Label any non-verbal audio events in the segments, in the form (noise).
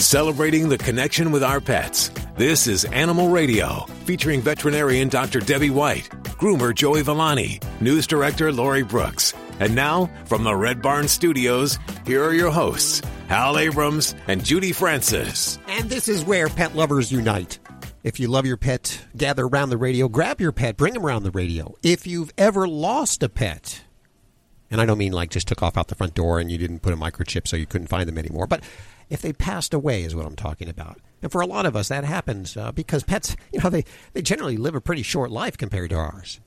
celebrating the connection with our pets. This is Animal Radio, featuring veterinarian Dr. Debbie White, groomer Joey Villani, news director Lori Brooks. And now, from the Red Barn Studios, here are your hosts, Hal Abrams and Judy Francis. And this is where pet lovers unite. If you love your pet, gather around the radio, grab your pet, bring them around the radio. If you've ever lost a pet, and I don't mean like just took off out the front door and you didn't put a microchip so you couldn't find them anymore, but if they passed away is what I'm talking about. And for a lot of us, that happens uh, because pets, (laughs) you know, they, they generally live a pretty short life compared to ours.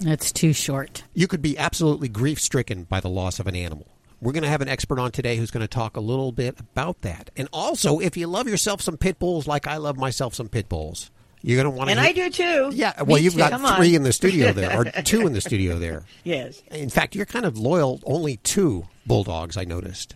That's too short. You could be absolutely grief stricken by the loss of an animal. We're going to have an expert on today who's going to talk a little bit about that. And also, if you love yourself some pit bulls like I love myself some pit bulls, you're going to want to. And I do too. Yeah, well, Me you've too. got Come on. three in the studio there, or (laughs) two in the studio there. Yes. In fact, you're kind of loyal only to bulldogs, I noticed.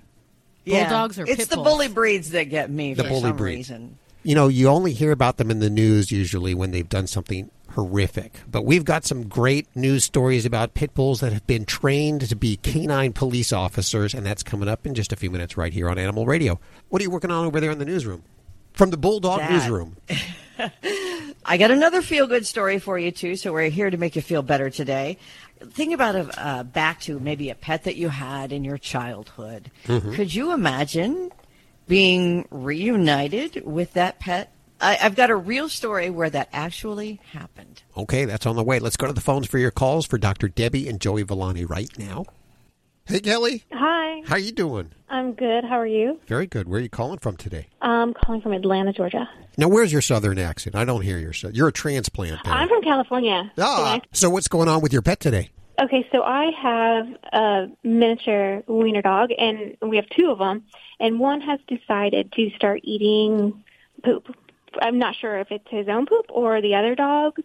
Yeah. Bulldogs or It's pit the bulls? bully breeds that get me The for bully some breeds. reason. You know, you only hear about them in the news usually when they've done something horrific. But we've got some great news stories about pit bulls that have been trained to be canine police officers, and that's coming up in just a few minutes right here on Animal Radio. What are you working on over there in the newsroom? From the Bulldog That. newsroom. (laughs) I got another feel good story for you, too. So we're here to make you feel better today. Think about a, uh, back to maybe a pet that you had in your childhood. Mm-hmm. Could you imagine being reunited with that pet? I, I've got a real story where that actually happened. Okay, that's on the way. Let's go to the phones for your calls for Dr. Debbie and Joey Villani right now. Hey, Kelly. Hi, How you doing? I'm good. How are you? Very good. Where are you calling from today? I'm calling from Atlanta, Georgia. Now, where's your southern accent? I don't hear your. sou- You're a transplant. there. I'm from California. Ah, so what's going on with your pet today? Okay, so I have a miniature wiener dog, and we have two of them, and one has decided to start eating poop. I'm not sure if it's his own poop or the other dog's,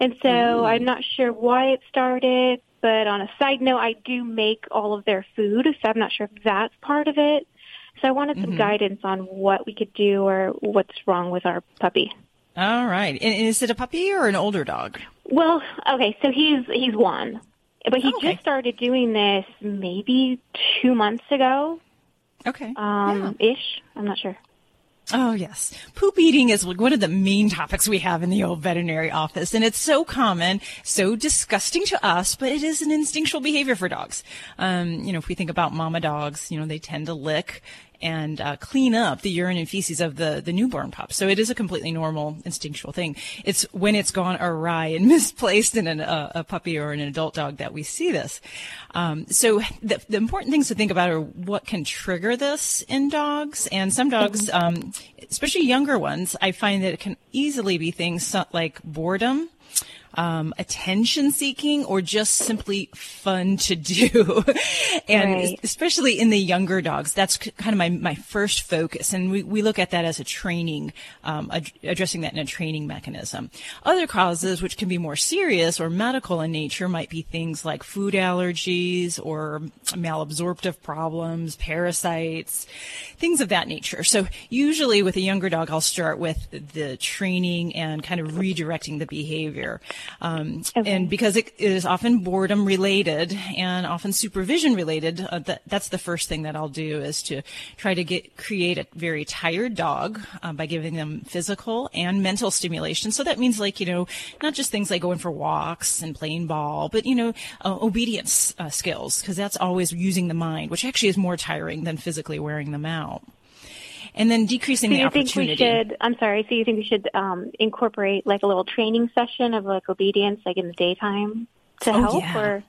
and so I'm not sure why it started. But on a side note, I do make all of their food, so I'm not sure if that's part of it. So I wanted some guidance on what we could do or what's wrong with our puppy. All right. And is it a puppy or an older dog? Well, okay, so he's he's one, but he Okay. just started doing this maybe two months ago, Okay. um, ish. I'm not sure. Oh, yes. Poop eating is one of the main topics we have in the old veterinary office. And it's so common, so disgusting to us, but it is an instinctual behavior for dogs. Um, you know, if we think about mama dogs, you know, they tend to lick and uh, clean up the urine and feces of the, the newborn pup. So it is a completely normal instinctual thing. It's when it's gone awry and (laughs) misplaced in an, uh, a puppy or an adult dog that we see this. Um, so the, the important things to think about are what can trigger this in dogs. And some dogs, um, especially younger ones, I find that it can easily be things like boredom um, attention seeking or just simply fun to do. (laughs) and Right. especially in the younger dogs, that's kind of my, my first focus. And we, we look at that as a training, um, ad- addressing that in a training mechanism. Other causes, which can be more serious or medical in nature, might be things like food allergies or malabsorptive problems, parasites, things of that nature. So usually with a younger dog, I'll start with the training and kind of redirecting the behavior. Um, Okay. And because it is often boredom related and often supervision related, uh, that, that's the first thing that I'll do is to try to get create a very tired dog uh, by giving them physical and mental stimulation. So that means like you know not just things like going for walks and playing ball, but you know uh, obedience uh, skills because that's always using the mind, which actually is more tiring than physically wearing them out. And then decreasing Do the you think we opportunity. should? I'm sorry. So you think we should um, incorporate like a little training session of like obedience, like in the daytime, to Oh, help? yeah. Or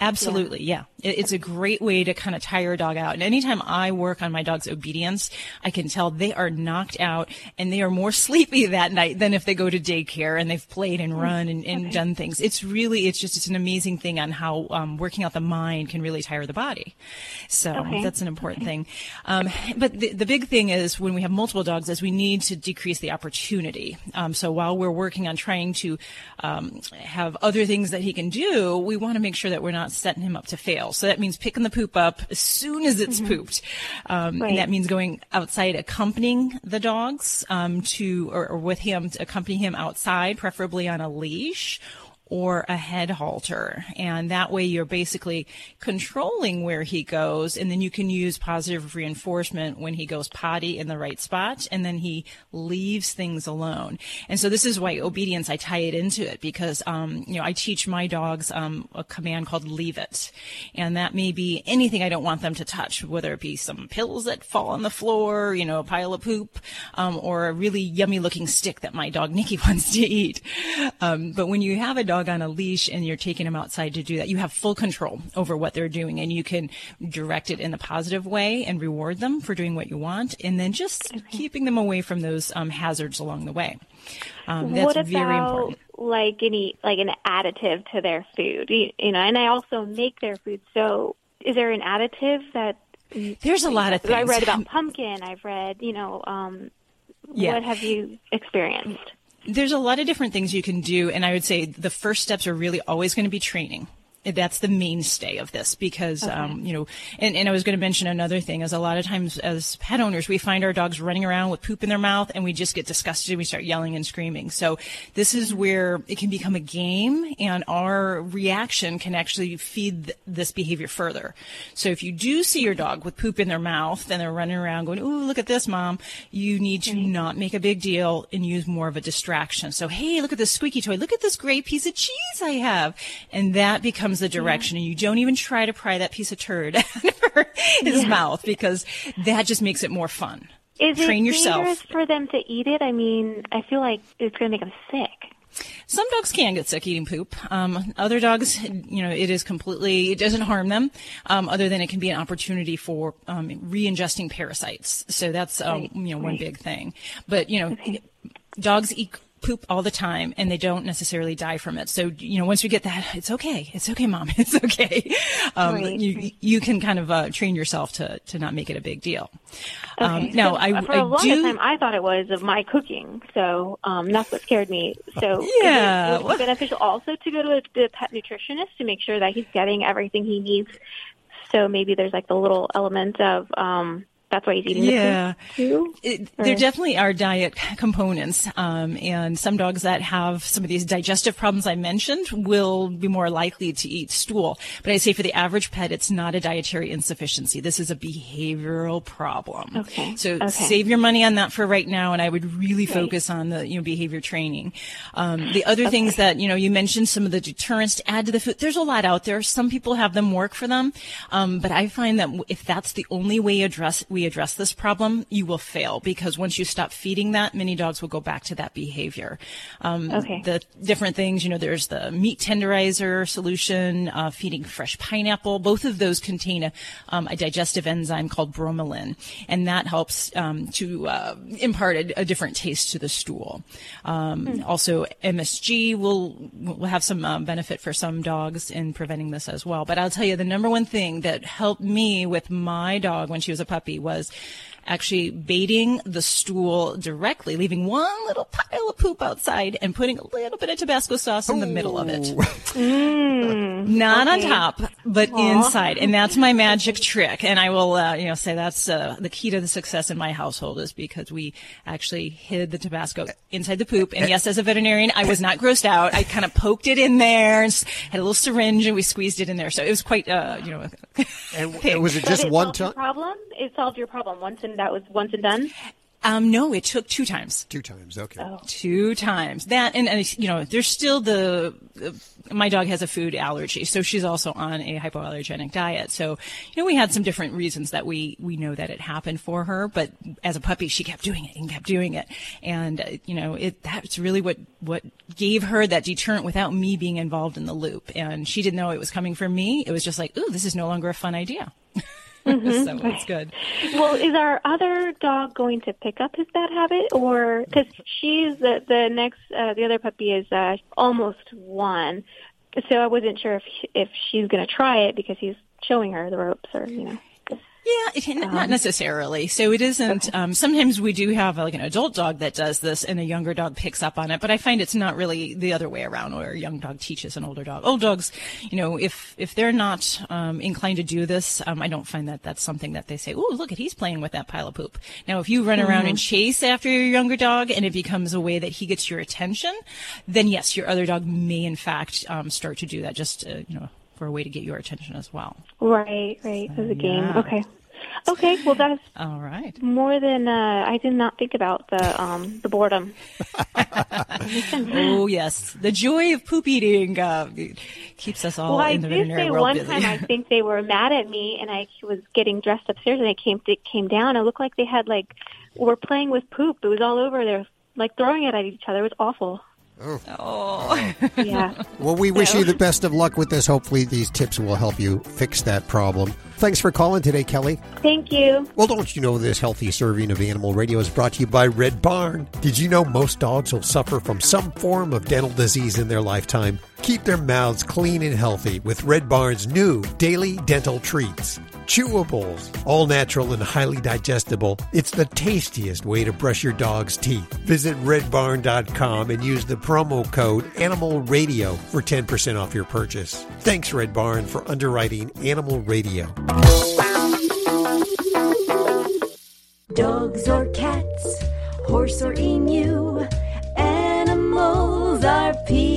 Absolutely, yeah. It, it's a great way to kind of tire a dog out. And anytime I work on my dog's obedience, I can tell they are knocked out and they are more (laughs) sleepy that night than if they go to daycare and they've played and run and, and done things. It's really, it's just, it's an amazing thing on how um, working out the mind can really tire the body. So Okay. that's an important thing. Um, but the, the big thing is when we have multiple dogs is we need to decrease the opportunity. Um, so while we're working on trying to um, have other things that he can do, we want to make sure that we're not setting him up to fail. So that means picking the poop up as soon as it's pooped. Um, Right. And that means going outside, accompanying the dogs um, to, or, or with him, to accompany him outside, preferably on a leash or a head halter. And that way you're basically controlling where he goes. And then you can use positive reinforcement when he goes potty in the right spot. And then he leaves things alone. And so this is why obedience, I tie it into it because, um, you know, I teach my dogs, um, a command called leave it. And that may be anything I don't want them to touch, whether it be some pills that fall on the floor, you know, a pile of poop, um, or a really yummy looking stick that my dog Nikki (laughs) wants to eat. Um, but when you have a dog on a leash and you're taking them outside to do that, you have full control over what they're doing and you can direct it in a positive way and reward them for doing what you want and then just okay. keeping them away from those um, hazards along the way. Um, that's what about, very important. Like any like an additive to their food, you, you know, and I also make their food. So, is there an additive that there's a lot of things. I read about (laughs) pumpkin. I've read, you know, um, yeah. what have you experienced? There's a lot of different things you can do, and I would say the first steps are really always going to be training that's the mainstay of this because okay. um, you know and, and i was going to mention another thing is a lot of times as pet owners we find our dogs running around with poop in their mouth and we just get disgusted and we start yelling and screaming. So this is where it can become a game and our reaction can actually feed th- this behavior further. So if you do see your dog with poop in their mouth and they're running around going ooh look at this mom you need to mm-hmm. not make a big deal and use more of a distraction. So hey look at this squeaky toy. Look at this great piece of cheese i have. And that becomes the direction, yeah. and you don't even try to pry that piece of turd (laughs) out of his yeah. mouth because that just makes it more fun. Is Train it yourself. dangerous for them to eat it? I mean, I feel like it's going to make them sick. Some dogs can get sick eating poop. Um, other dogs, you know, it is completely, it doesn't harm them, um, other than it can be an opportunity for um, re-ingesting parasites. So that's, um, right. you know, one right. big thing. But, you know, okay. dogs eat poop all the time and they don't necessarily die from it. So, you know, once we get that, it's okay. It's okay, mom. (laughs) It's okay. Um, right. you, you can kind of, uh, train yourself to, to not make it a big deal. Um, okay. Um, now, so I, for I a long do... time, I thought it was of my cooking. So, um, that's what scared me. So, yeah. It, beneficial also to go to a, a pet nutritionist to make sure that he's getting everything he needs? So maybe there's like the little element of, um, that's why he's eating yeah. the too. It, there definitely are diet components, um, and some dogs that have some of these digestive problems I mentioned will be more likely to eat stool. But I say for the average pet, it's not a dietary insufficiency. This is a behavioral problem. Okay. So okay. save your money on that for right now, and I would really focus right. on the you know behavior training. Um, the other okay. things that you know you mentioned some of the deterrents to add to the food. There's a lot out there. Some people have them work for them, um, but I find that if that's the only way to address we address this problem, you will fail because once you stop feeding that, many dogs will go back to that behavior. Um, okay. The different things, you know, there's the meat tenderizer solution, uh, feeding fresh pineapple. Both of those contain a, um, a digestive enzyme called bromelain, and that helps um, to uh, impart a, a, different taste to the stool. Mm. Also, MSG will will have some uh, benefit for some dogs in preventing this as well. But I'll tell you, the number one thing that helped me with my dog when she was a puppy was actually baiting the stool directly, leaving one little pile of poop outside and putting a little bit of Tabasco sauce in the middle of it. Mm, (laughs) Not okay. on top, but Aww. inside. And that's my magic trick. And I will, uh, you know, say that's uh, the key to the success in my household is because we actually hid the Tabasco inside the poop. And yes, as a veterinarian, I was not grossed out. I kind of poked it in there and had a little syringe and we squeezed it in there. So it was quite, uh, you know. (laughs) and was it just one time? Problem? It solved your problem once and that was once and done? Um, no, it took two times. Two times, okay. Oh. Two times. That and, and you know, there's still the. Uh, my dog has a food allergy, so she's also on a hypoallergenic diet. So, you know, we had some different reasons that we we know that it happened for her. But as a puppy, she kept doing it and kept doing it, and uh, you know, it that's really what what gave her that deterrent without me being involved in the loop. And she didn't know it was coming from me. It was just like, ooh, this is no longer a fun idea. (laughs) Mm-hmm. (laughs) so it's good. Well, is our other dog going to pick up his bad habit, or because she's the the next uh, the other puppy is uh, almost one, so I wasn't sure if if she's going to try it because he's showing her the ropes, or you know. Yeah, it, n- not necessarily. So it isn't. Um, sometimes we do have like an adult dog that does this, and a younger dog picks up on it. But I find it's not really the other way around, where a young dog teaches an older dog. Old dogs, you know, if if they're not um, inclined to do this, um, I don't find that that's something that they say. Oh, look at he's playing with that pile of poop. Now, if you run around and chase after your younger dog, and it becomes a way that he gets your attention, then yes, your other dog may in fact um, start to do that. Just uh, you know, for a way to get your attention as well. Right, right. As a game. yeah. Okay. Okay. Well, that's All right. more than uh, I did not think about the um the boredom. (laughs) (laughs) Oh yes, the joy of poop eating uh, keeps us all well, I in the did say world one busy. time I think they were mad at me, and I was getting dressed upstairs, and they came they came down. It looked like they had like were playing with poop. It was all over. They're like throwing it at each other. It was awful. Oh, oh. (laughs) Yeah. Well, we wish you the best of luck with this. Hopefully, these tips will help you fix that problem. Thanks for calling today, Kelly. Thank you. Well, don't you know this healthy serving of animal radio is brought to you by Red Barn? Did you know most dogs will suffer from some form of dental disease in their lifetime? Keep their mouths clean and healthy with Red Barn's new daily dental treats. Chewables, all natural and highly digestible. It's the tastiest way to brush your dog's teeth. Visit redbarn.com and use the promo code Animal Radio for 10% off your purchase. Thanks, Red Barn, for underwriting Animal Radio. Dogs or cats, horse or emu, animals are people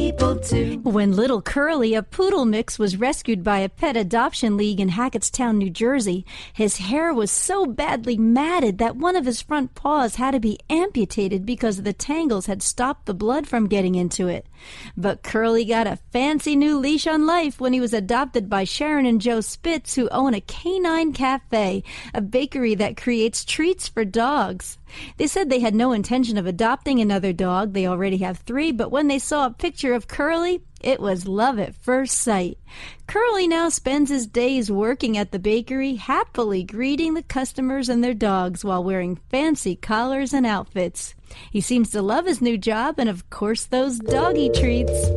too. When little Curly, a poodle mix, was rescued by a pet adoption league in Hackettstown, New Jersey, his hair was so badly matted that one of his front paws had to be amputated because the tangles had stopped the blood from getting into it. But Curly got a fancy new leash on life when he was adopted by Sharon and Joe Spitz, who own a canine cafe, a bakery that creates treats for dogs. They said they had no intention of adopting another dog. They already have three, but when they saw a picture of Curly, it was love at first sight. Curly now spends his days working at the bakery, happily greeting the customers and their dogs while wearing fancy collars and outfits. He seems to love his new job and, of course, those doggy treats.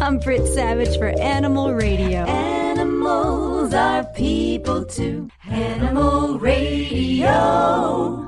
I'm Britt Savage for Animal Radio. Animals are people too. Animal radio.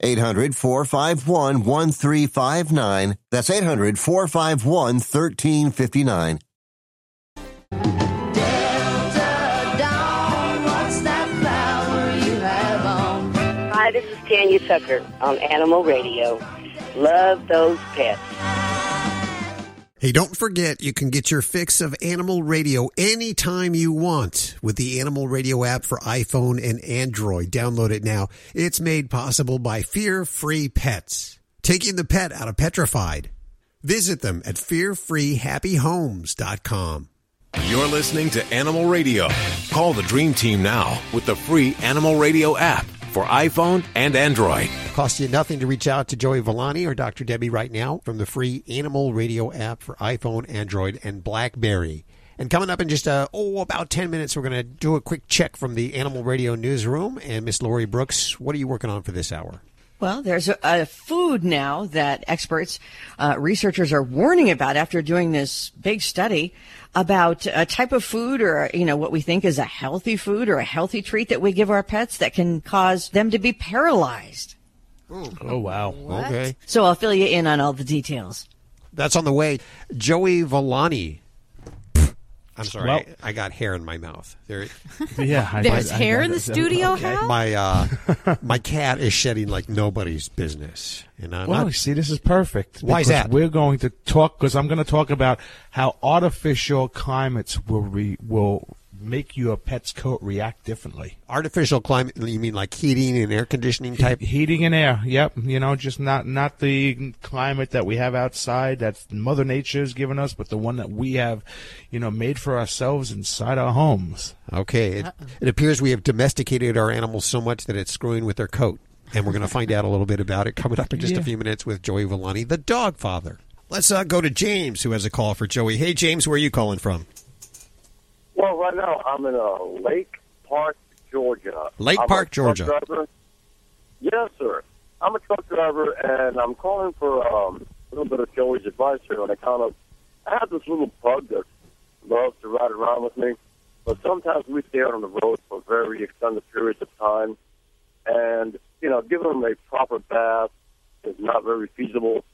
800 451 1359. That's 800 451 1359. What's that flower you have on? Hi, this is Tanya Tucker on Animal Radio. Love those pets. Hey, don't forget you can get your fix of Animal Radio anytime you want with the Animal Radio app for iPhone and Android. Download it now. It's made possible by Fear Free Pets, taking the pet out of petrified. Visit them at fearfreehappyhomes.com. You're listening to Animal Radio. Call the Dream Team now with the free Animal Radio app for iPhone and Android. Costs you nothing to reach out to Joey Villani or Dr. Debbie right now from the free Animal Radio app for iPhone, Android, and BlackBerry. And coming up in just uh, oh about ten minutes, we're going to do a quick check from the Animal Radio newsroom. And Miss Lori Brooks, what are you working on for this hour? Well, there's a, a food now that experts, uh, researchers are warning about after doing this big study about a type of food or, you know, what we think is a healthy food or a healthy treat that we give our pets that can cause them to be paralyzed. Oh, wow. Okay. So I'll fill you in on all the details. That's on the way. Joey Villani. I'm sorry. Well- I, I got hair in my mouth. There, (laughs) Yeah, I- There's I- I- hair I- in the studio, okay. Hal? my uh, (laughs) my cat is shedding like nobody's business, and I'm Well, not. see, this is perfect. Why is that? We're going to talk because I'm going to talk about how artificial climates will re, will make your pet's coat react differently. Artificial climate? You mean like heating and air conditioning type? Heating and air. Yep. You know, just not not the climate that we have outside that Mother Nature has given us, but the one that we have, you know, made for ourselves inside our homes. Okay, it, it appears we have domesticated our animals so much that it's screwing with their coat, and we're going to find out a little bit about it coming up in just Yeah. a few minutes with Joey Villani, the dog father. Let's uh, go to James, who has a call for Joey. Hey, James, where are you calling from? Well, right now I'm in uh, Lake Park, Georgia. Lake I'm Park, Georgia. driver. Yes, sir. I'm a truck driver, and I'm calling for um, a little bit of Joey's advice here. I kind of, I have this little pug that loves to ride around with me, but sometimes we stay out on the road for very extended periods of time, and you know, giving him a proper bath is not very feasible.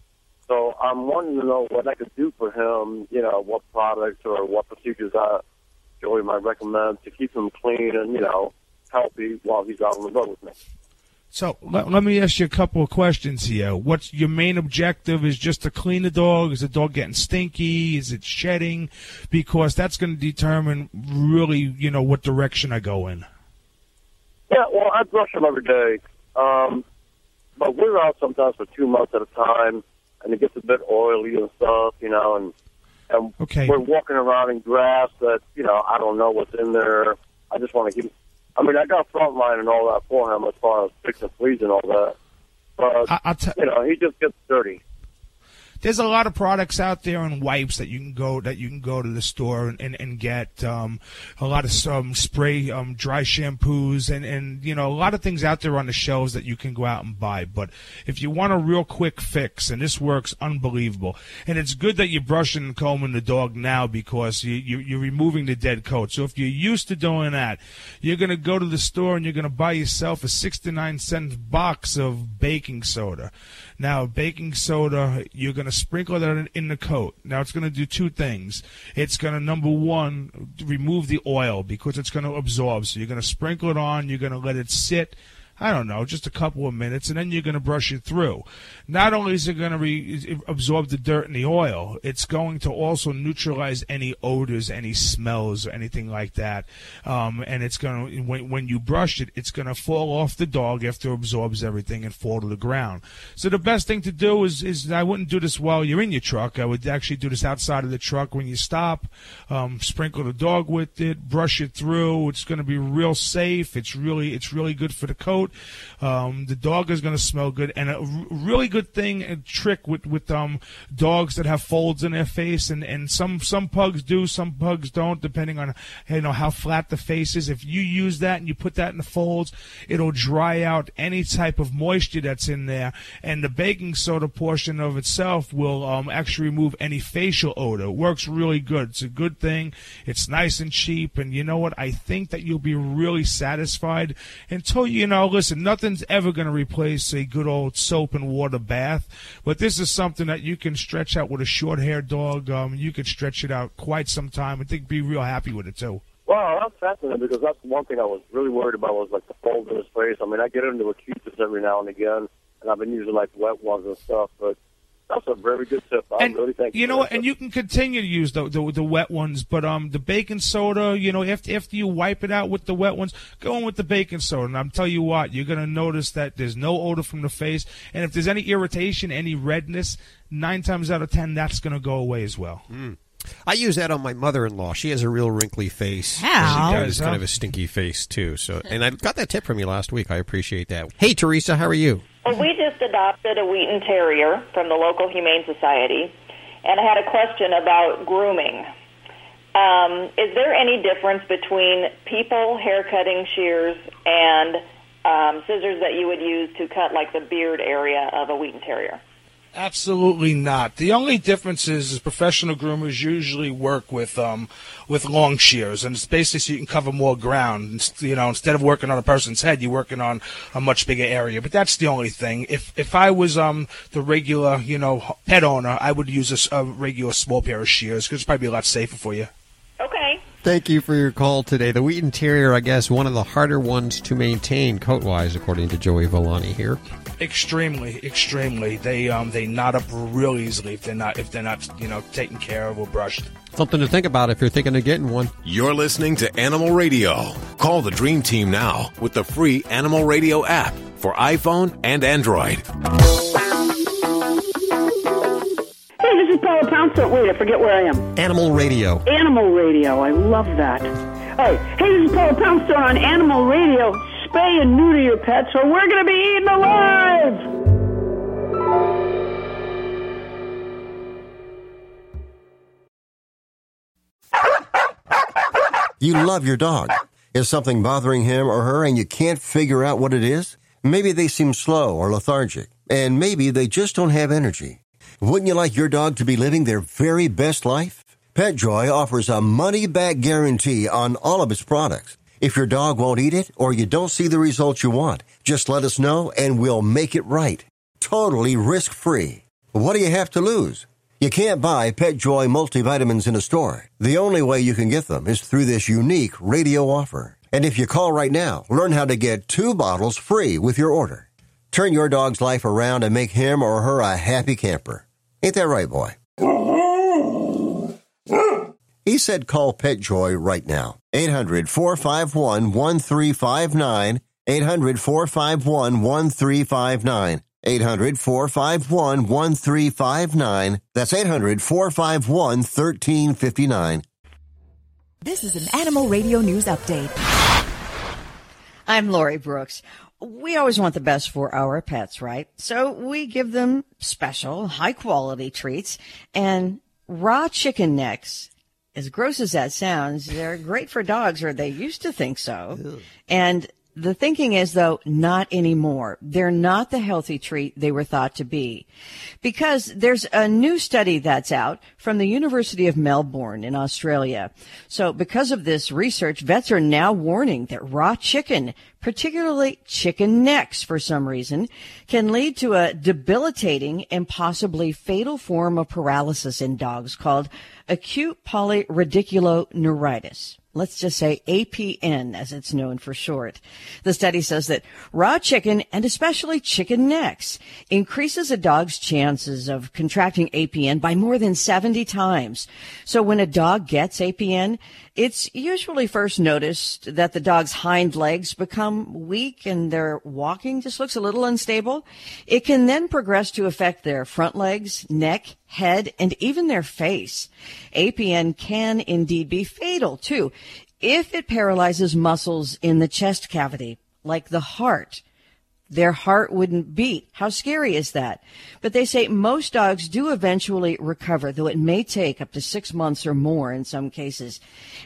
So I'm wanting to know what I could do for him. You know, what products or what procedures I Joey might recommend to keep him clean and you know healthy while he's out on the road with me. So let, let me ask you a couple of questions here. What's your main objective? Is just to clean the dog? Is the dog getting stinky? Is it shedding? Because that's going to determine really, you know, what direction I go in. Yeah, well, I brush him every day, um, but we're out sometimes for two months at a time, and it gets a bit oily and stuff, you know, and and Okay. we're walking around in grass that you know I don't know what's in there. I just want to keep. I mean, I got Frontline and all that for him as far as fixing fleas and all that, but I, I'll t- you know he just gets dirty. There's a lot of products out there and wipes that you can go that you can go to the store and, and, and get um, a lot of um, spray um, dry shampoos and, and you know a lot of things out there on the shelves that you can go out and buy. But if you want a real quick fix and this works unbelievable and it's good that you're brushing and combing the dog now because you, you, you're removing the dead coat. So if you're used to doing that you're going to go to the store and you're going to buy yourself a 69 cent box of baking soda now, baking soda, you're going to sprinkle that in, the coat. Now, it's going to do two things. It's going to, number one, remove the oil because it's going to absorb. So you're going to sprinkle it on, you're going to let it sit. I don't know, just a couple of minutes, and then you're going to brush it through. Not only is it going to re- absorb the dirt and the oil, it's going to also neutralize any odors, any smells, or anything like that. Um, and it's going to, when, when you brush it, it's going to fall off the dog after it absorbs everything and fall to the ground. So the best thing to do is, is I wouldn't do this while you're in your truck. I would actually do this outside of the truck when you stop. Um, sprinkle the dog with it, brush it through. It's going to be real safe. It's really, it's really good for the coat. Um, the dog is going to smell good, and a r- really good thing, a trick with with um dogs that have folds in their face, and and some some pugs do, some pugs don't, depending on you know how flat the face is. If you use that and you put that in the folds, it'll dry out any type of moisture that's in there, and the baking soda portion of itself will um actually remove any facial odor. It works really good. It's a good thing. It's nice and cheap, and you know what? I think that you'll be really satisfied until you know. Listen, nothing's ever going to replace a good old soap and water bath, but this is something that you can stretch out with a short-haired dog. Um, you can stretch it out quite some time. I think be real happy with it too. Wow, that's fascinating because that's one thing I was really worried about was like the fold in his face. I mean, I get into acutes every now and again, and I've been using like wet ones and stuff, but that's a very good tip. I And really thank you. you know what? that And you can continue to use the, the the wet ones, but um, the baking soda, you know, after after you wipe it out with the wet ones, go in with the baking soda. And I'm tell you what, you're gonna notice that there's no odor from the face, and if there's any irritation, any redness, nine times out of ten, that's gonna go away as well. I use that on my mother-in-law. She has a real wrinkly face. How? She does Huh? kind of a stinky face too. So, and I got that tip from you last week. I appreciate that. Hey, Teresa, how are you? Well, we just adopted a Wheaten Terrier from the local Humane Society, and I had a question about grooming. Um, is there any difference between people haircutting shears and um, scissors that you would use to cut like the beard area of a Wheaten Terrier? Absolutely not. The only difference is, is professional groomers usually work with um with long shears, and it's basically so you can cover more ground. Inst- You know, instead of working on a person's head, you're working on a much bigger area. But that's the only thing. If if I was um the regular you know pet owner, I would use a regular small pair of shears because it's probably a lot safer for you. Okay. Thank you for your call today. The Wheaten Terrier, I guess, one of the harder ones to maintain coat wise, according to Joey Villani here. Extremely, extremely. They um they knot up real easily if they're not if they're not you know taken care of or brushed. Something to think about if you're thinking of getting one. You're listening to Animal Radio. Call the Dream Team now with the free Animal Radio app for iPhone and Android. Hey, this is Paula Poundstone. Wait, I forget where I am. Animal Radio. Animal Radio. I love that. Oh, hey, this is Paula Poundstone on Animal Radio. Spay and neuter your pets, or we're going to be eaten alive. You love your dog. Is something bothering him or her and you can't figure out what it is? Maybe they seem slow or lethargic, and maybe they just don't have energy. Wouldn't you like your dog to be living their very best life? PetJoy offers a money back guarantee on all of its products. If your dog won't eat it or you don't see the results you want, just let us know and we'll make it right. Totally risk free. What do you have to lose? You can't buy PetJoy multivitamins in a store. The only way you can get them is through this unique radio offer. And if you call right now, learn how to get two bottles free with your order. Turn your dog's life around and make him or her a happy camper. Ain't that right, boy? He said call PetJoy right now. 800 451 1359. 800 451 1359. 800 451 1359. That's 800 451 1359. This is an Animal Radio News Update. I'm Lori Brooks. We always want the best for our pets, right? So we give them special, high quality treats and raw chicken necks. As gross as that sounds, they're great for dogs, or they used to think so. And the thinking is though, not anymore. They're not the healthy treat they were thought to be. Because there's a new study that's out from the University of Melbourne in Australia. So because of this research, vets are now warning that raw chicken, particularly chicken necks for some reason, can lead to a debilitating and possibly fatal form of paralysis in dogs called acute polyradiculoneuritis let's just say APN as it's known for short. The study says that raw chicken and especially chicken necks increases a dog's chances of contracting APN by more than 70 times. So when a dog gets APN, it's usually first noticed that the dog's hind legs become weak and their walking just looks a little unstable. It can then progress to affect their front legs, neck, head, and even their face. APN can indeed be fatal too if it paralyzes muscles in the chest cavity, like the heart. Their heart wouldn't beat. How scary is that? But they say most dogs do eventually recover, though it may take up to six months or more in some cases.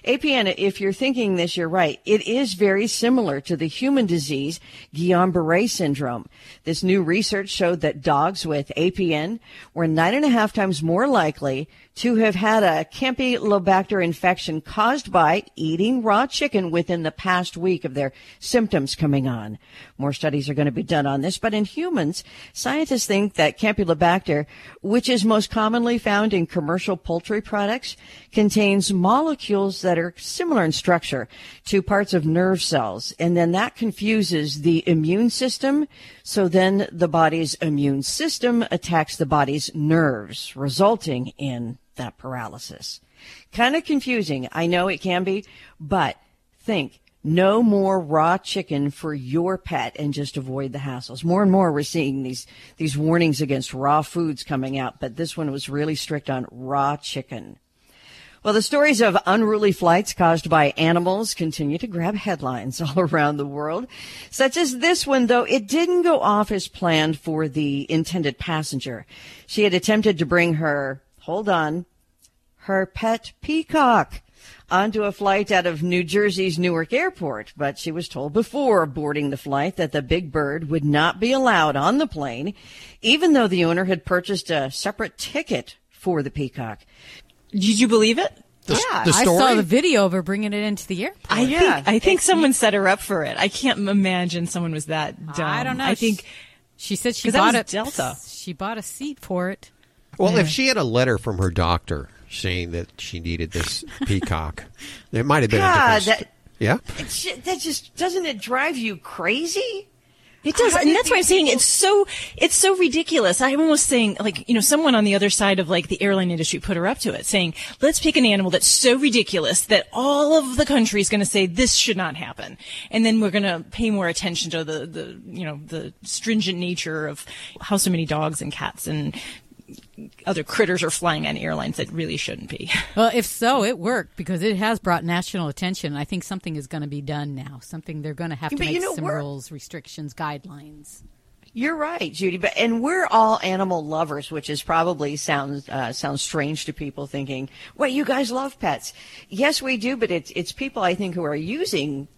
APN, if you're thinking this, you're right. It is very similar to the human disease Guillain-Barré syndrome. This new research showed that dogs with APN were nine and a half times more likely to have had a Campylobacter infection caused by eating raw chicken within the past week of their symptoms coming on. More studies are going to be done on this, but in humans, scientists think that Campylobacter, which is most commonly found in commercial poultry products, contains molecules that are similar in structure to parts of nerve cells, and then that confuses the immune system. So then the body's immune system attacks the body's nerves, resulting in that paralysis. Kind of confusing. I know it can be, but think no more raw chicken for your pet and just avoid the hassles. More and more we're seeing these, these warnings against raw foods coming out, but this one was really strict on raw chicken. Well, the stories of unruly flights caused by animals continue to grab headlines (laughs) all around the world, such as this one, though it didn't go off as planned for the intended passenger. She had attempted to bring her, hold on, her pet peacock onto a flight out of New Jersey's Newark Airport, but she was told before boarding the flight that the big bird would not be allowed on the plane, even though the owner had purchased a separate ticket for the peacock. Did you believe it? yeah, I saw the video of her bringing it into the airport. I think I think someone set her up for it. I can't imagine someone was that dumb. I don't know. I think she said she 'Cause that bought was it. Delta. She bought a seat for it. Well, Yeah. if she had a letter from her doctor saying that she needed this (laughs) peacock. It might have been God, a different. that- yeah. It's that just doesn't it drive you crazy? It does, How and did that's why I'm saying it's so it's so ridiculous. I'm almost saying like you know someone on the other side of like the airline industry put her up to it, saying let's pick an animal that's so ridiculous that all of the country is going to say this should not happen, and then we're going to pay more attention to the the you know the stringent nature of how so many dogs and cats and other critters are flying on airlines that really shouldn't be. (laughs) Well, if so, it worked because it has brought national attention. I think something is going to be done now. Something they're going to have to But make you know, some rules, restrictions, guidelines. You're right, Judy. But and we're all animal lovers, which is probably sounds uh, sounds strange to people thinking, "Wait, you guys love pets?" Yes, we do, but it's it's people I think who are using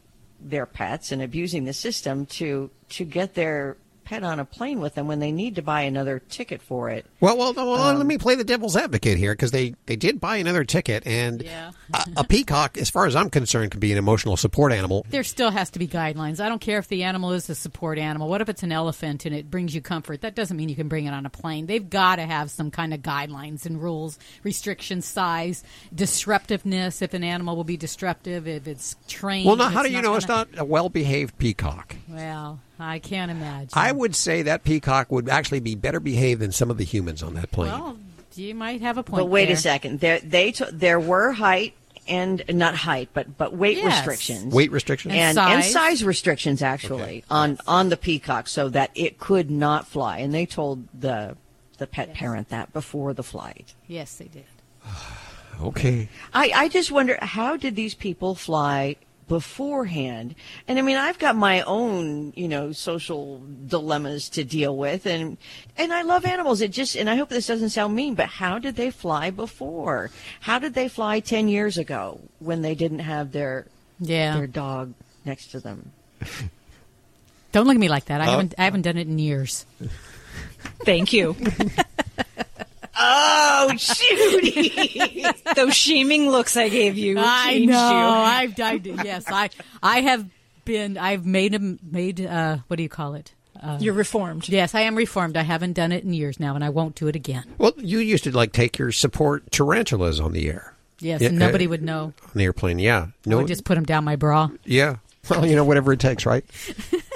their pets and abusing the system to to get their pet on a plane with them when they need to buy another ticket for it. Well, well, well Um, let me play the devil's advocate here because they, they did buy another ticket, and Yeah. a, a peacock, as far as I'm concerned, can be an emotional support animal. There still has to be guidelines. I don't care if the animal is a support animal. What if it's an elephant and it brings you comfort? That doesn't mean you can bring it on a plane. They've got to have some kind of guidelines and rules, restrictions, size, disruptiveness. If an animal will be disruptive, if it's trained. Well, now, how do you know gonna- it's not a well-behaved peacock? Well, I can't imagine. I would say that peacock would actually be better behaved than some of the humans on that plane. Well, you might have a point. But wait there. a second, there they t- there were height and not height, but but weight Yes. restrictions, Weight restrictions? and And and size. size restrictions actually on on the peacock, so that it could not fly. And they told the the pet parent that before the flight. Yes, they did. (sighs) okay. I, I just wonder how did these people fly beforehand? And I mean, I've got my own, you know, social dilemmas to deal with, and and I love animals. It just, and I hope this doesn't sound mean, but how did they fly before? How did they fly ten years ago when they didn't have their Yeah. their dog next to them? Don't look at me like that. I Oh. haven't. I haven't done it in years. Thank you. (laughs) Oh, Judy! (laughs) Those shaming looks I gave you. I know. You. I've died. Yes, I. I have been. I've made a made. Uh, what do you call it? Uh, You're reformed. yes, I am reformed. I haven't done it in years now, and I won't do it again. Well, you used to like take your support tarantulas on the air. Yes, Yeah, and nobody uh, would know. on the airplane. Yeah, I no, would just put them down my bra. yeah. Well, you know, whatever it takes, right? (laughs)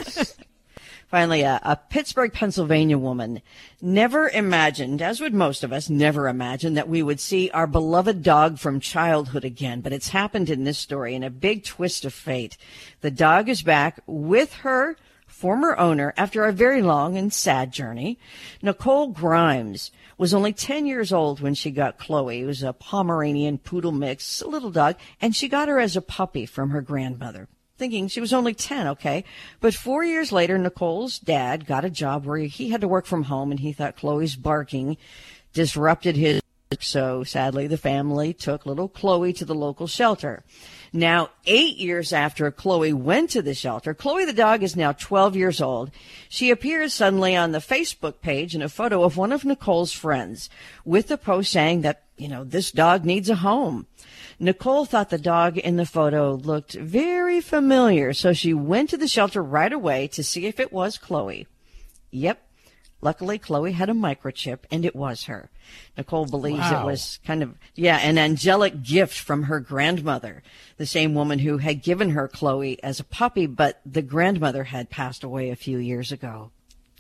Finally, a, a Pittsburgh, Pennsylvania woman never imagined, as would most of us, never imagined that we would see our beloved dog from childhood again. But it's happened in this story in a big twist of fate. The dog is back with her former owner after a very long and sad journey. Nicole Grimes was only 10 years old when she got Chloe. It was a Pomeranian poodle mix, a little dog, and she got her as a puppy from her grandmother thinking she was only 10, okay? But four years later, Nicole's dad got a job where he had to work from home and he thought Chloe's barking disrupted his. So sadly, the family took little Chloe to the local shelter. Now, eight years after Chloe went to the shelter, Chloe the dog is now 12 years old. She appears suddenly on the Facebook page in a photo of one of Nicole's friends with a post saying that, you know, this dog needs a home. Nicole thought the dog in the photo looked very familiar, so she went to the shelter right away to see if it was Chloe. Yep. Luckily, Chloe had a microchip, and it was her. Nicole believes Wow. it was kind of, yeah, an angelic gift from her grandmother, the same woman who had given her Chloe as a puppy, but the grandmother had passed away a few years ago.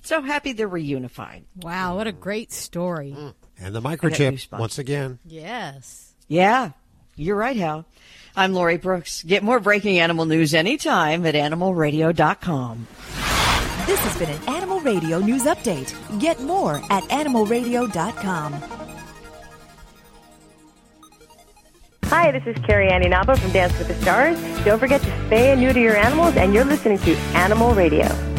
So happy they're reunified. Wow, what a great story. Mm. And the I microchip once again. Yes. Yeah, you're right, Hal. I'm Lori Brooks. Get more breaking animal news anytime at animalradio.com. This has been an Animal Radio News Update. Get more at animalradio.com. Hi, this is Carrie Ann Inaba from Dance with the Stars. Don't forget to spay and neuter your animals, and you're listening to Animal Radio.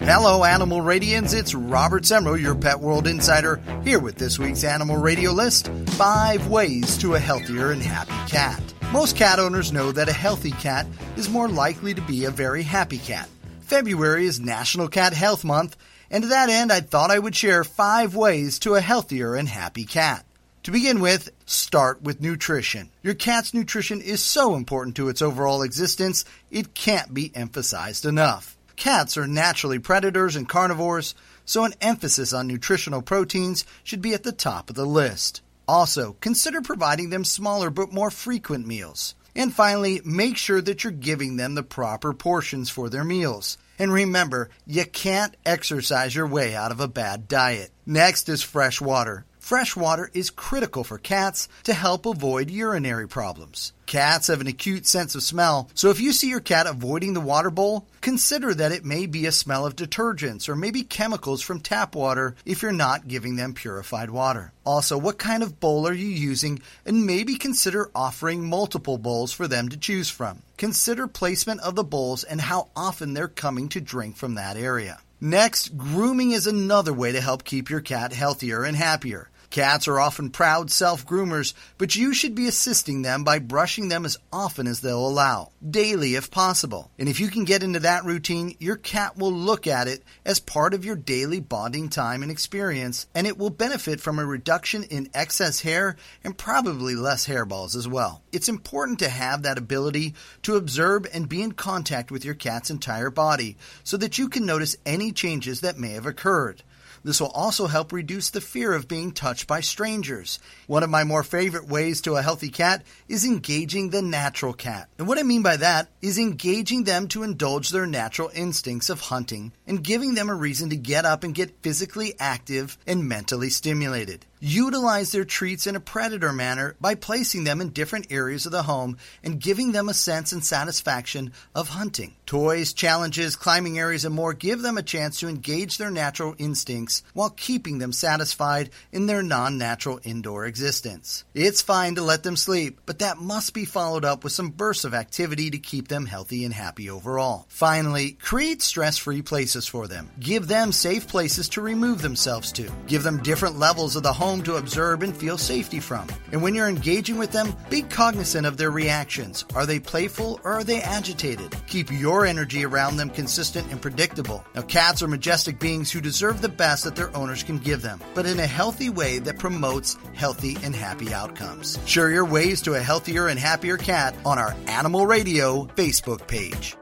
Hello, Animal Radians. It's Robert Semrow, your Pet World Insider, here with this week's Animal Radio list Five Ways to a Healthier and Happy Cat. Most cat owners know that a healthy cat is more likely to be a very happy cat. February is National Cat Health Month, and to that end, I thought I would share five ways to a healthier and happy cat. To begin with, start with nutrition. Your cat's nutrition is so important to its overall existence, it can't be emphasized enough. Cats are naturally predators and carnivores, so an emphasis on nutritional proteins should be at the top of the list. Also, consider providing them smaller but more frequent meals. And finally, make sure that you're giving them the proper portions for their meals. And remember, you can't exercise your way out of a bad diet. Next is fresh water. Fresh water is critical for cats to help avoid urinary problems. Cats have an acute sense of smell, so if you see your cat avoiding the water bowl, consider that it may be a smell of detergents or maybe chemicals from tap water if you're not giving them purified water. Also, what kind of bowl are you using and maybe consider offering multiple bowls for them to choose from. Consider placement of the bowls and how often they're coming to drink from that area. Next, grooming is another way to help keep your cat healthier and happier. Cats are often proud self groomers, but you should be assisting them by brushing them as often as they'll allow, daily if possible. And if you can get into that routine, your cat will look at it as part of your daily bonding time and experience, and it will benefit from a reduction in excess hair and probably less hairballs as well. It's important to have that ability to observe and be in contact with your cat's entire body so that you can notice any changes that may have occurred. This will also help reduce the fear of being touched by strangers. One of my more favorite ways to a healthy cat is engaging the natural cat. And what I mean by that is engaging them to indulge their natural instincts of hunting and giving them a reason to get up and get physically active and mentally stimulated. Utilize their treats in a predator manner by placing them in different areas of the home and giving them a sense and satisfaction of hunting. Toys, challenges, climbing areas, and more give them a chance to engage their natural instincts while keeping them satisfied in their non natural indoor existence. It's fine to let them sleep, but that must be followed up with some bursts of activity to keep them healthy and happy overall. Finally, create stress free places for them. Give them safe places to remove themselves to. Give them different levels of the home to observe and feel safety from. And when you're engaging with them, be cognizant of their reactions. Are they playful or are they agitated? Keep your energy around them consistent and predictable. Now, cats are majestic beings who deserve the best that their owners can give them, but in a healthy way that promotes healthy and happy outcomes. Share your ways to a healthier and happier cat on our Animal Radio Facebook page.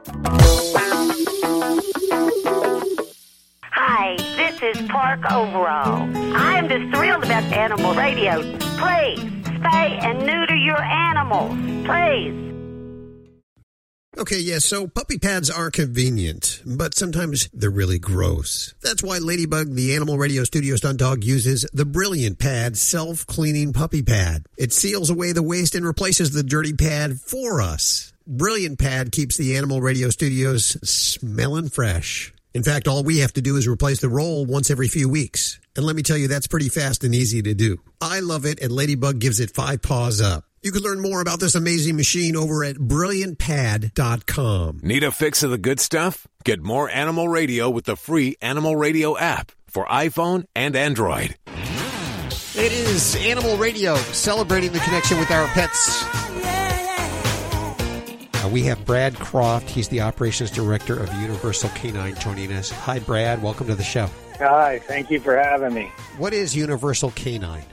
Hi, this is Park Overall. I am just thrilled about Animal Radio. Please, spay and neuter your animals. Please. Okay, yeah, so puppy pads are convenient, but sometimes they're really gross. That's why Ladybug, the Animal Radio Studio stunt dog, uses the Brilliant Pad self cleaning puppy pad. It seals away the waste and replaces the dirty pad for us. Brilliant Pad keeps the Animal Radio Studios smelling fresh. In fact, all we have to do is replace the roll once every few weeks. And let me tell you, that's pretty fast and easy to do. I love it, and Ladybug gives it five paws up. You can learn more about this amazing machine over at brilliantpad.com. Need a fix of the good stuff? Get more Animal Radio with the free Animal Radio app for iPhone and Android. It is Animal Radio celebrating the connection with our pets. Uh, we have Brad Croft. He's the operations director of Universal K9 joining us. Hi, Brad. Welcome to the show. Hi, thank you for having me. What is Universal K9?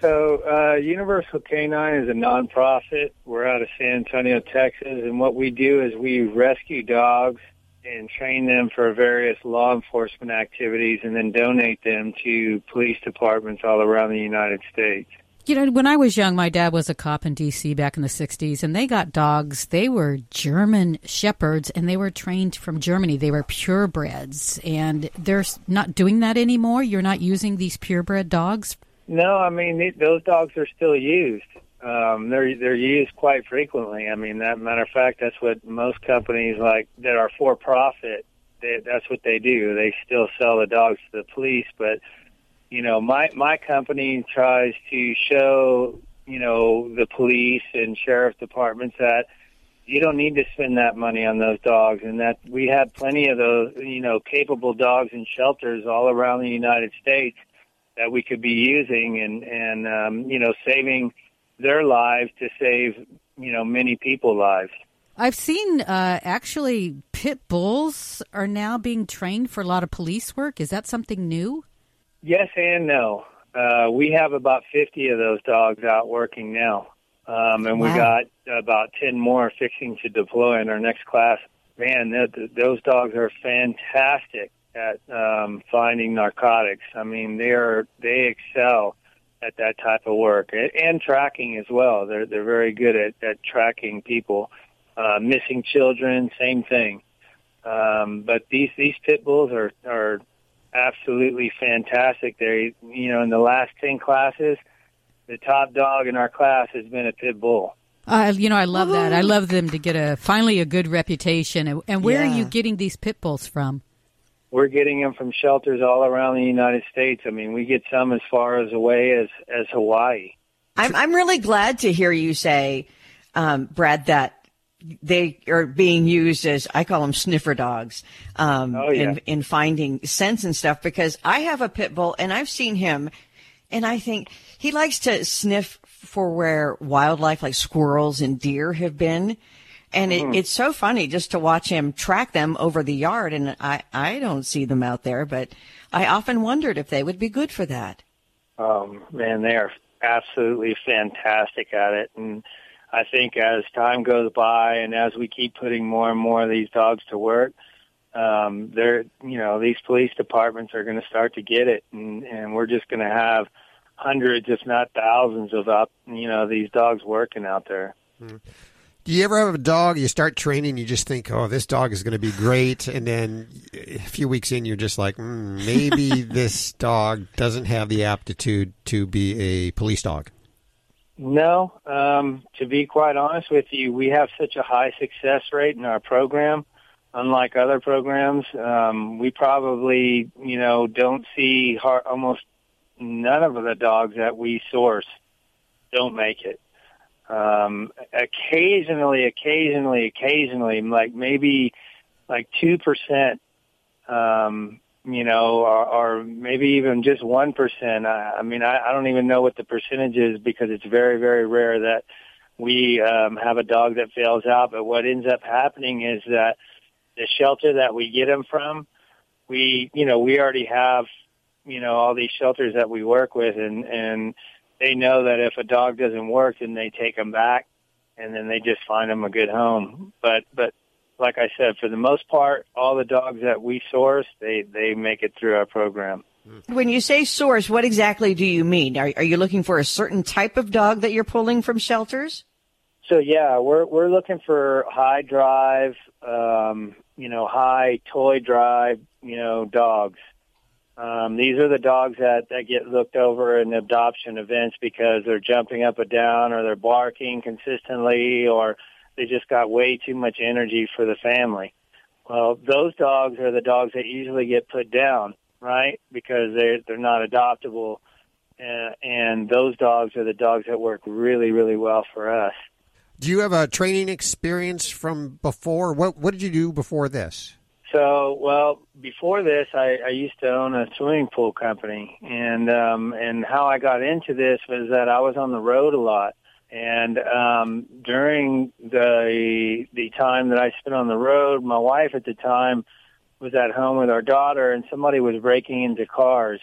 So, uh, Universal K9 is a nonprofit. We're out of San Antonio, Texas, and what we do is we rescue dogs and train them for various law enforcement activities and then donate them to police departments all around the United States. You know, when I was young, my dad was a cop in D.C. back in the 60s, and they got dogs. They were German shepherds, and they were trained from Germany. They were purebreds, and they're not doing that anymore. You're not using these purebred dogs. No, I mean th- those dogs are still used. Um, they're they're used quite frequently. I mean, that matter of fact, that's what most companies like that are for profit. They, that's what they do. They still sell the dogs to the police, but you know, my my company tries to show you know the police and sheriff departments that you don't need to spend that money on those dogs, and that we have plenty of those you know capable dogs in shelters all around the United States that we could be using and and um, you know saving their lives to save you know many people lives. I've seen uh, actually pit bulls are now being trained for a lot of police work. Is that something new? Yes and no. Uh, we have about 50 of those dogs out working now. Um, and we got about 10 more fixing to deploy in our next class. Man, th- th- those dogs are fantastic. at um, finding narcotics. I mean, they are they excel at that type of work and, and tracking as well. They're they're very good at, at tracking people, uh, missing children, same thing. Um, but these these pit bulls are are absolutely fantastic. They you know in the last ten classes, the top dog in our class has been a pit bull. Uh, you know, I love that. I love them to get a finally a good reputation. And, and where are you getting these pit bulls from? We're getting them from shelters all around the United States. I mean, we get some as far as away as as Hawaii. I'm, I'm really glad to hear you say, um, Brad, that they are being used as I call them sniffer dogs um, Oh, yeah. in, in finding scents and stuff. Because I have a pit bull and I've seen him, and I think he likes to sniff for where wildlife like squirrels and deer have been. And it, Mhm. it's so funny just to watch him track them over the yard. And I, I don't see them out there, but I often wondered if they would be good for that. Um, man, they are absolutely fantastic at it. And I think as time goes by and as we keep putting more and more of these dogs to work, um, they're, you know, these police departments are going to start to get it. And, and we're just going to have hundreds, if not thousands of up, you know, these dogs working out there. Do you ever have a dog? You start training, you just think, "Oh, this dog is going to be great," and then a few weeks in, you're just like, mm, "Maybe (laughs) this dog doesn't have the aptitude to be a police dog." No, um, to be quite honest with you, we have such a high success rate in our program. Unlike other programs, um, we probably, you know, don't see har almost none of the dogs that we source don't make it. Um, occasionally, occasionally, occasionally, like maybe like two percent, um, you know, or, or maybe even just one percent. I, I mean, I, I don't even know what the percentage is because it's very, very rare that we um, have a dog that fails out. But what ends up happening is that the shelter that we get them from, we, you know, we already have, you know, all these shelters that we work with, and and they know that if a dog doesn't work, then they take them back, and then they just find them a good home. But but like I said, for the most part, all the dogs that we source, they they make it through our program. When you say source, what exactly do you mean? Are, are you looking for a certain type of dog that you're pulling from shelters? So yeah, we're we're looking for high drive, um, you know, high toy drive, you know, dogs. Um, these are the dogs that, that get looked over in adoption events because they're jumping up and down or they're barking consistently or they just got way too much energy for the family. Well, those dogs are the dogs that usually get put down, right? Because they're, they're not adoptable. Uh, and those dogs are the dogs that work really, really well for us. Do you have a training experience from before? What What did you do before this? So, well, before this, I, I used to own a swimming pool company, and um, and how I got into this was that I was on the road a lot, and um, during the the time that I spent on the road, my wife at the time was at home with our daughter, and somebody was breaking into cars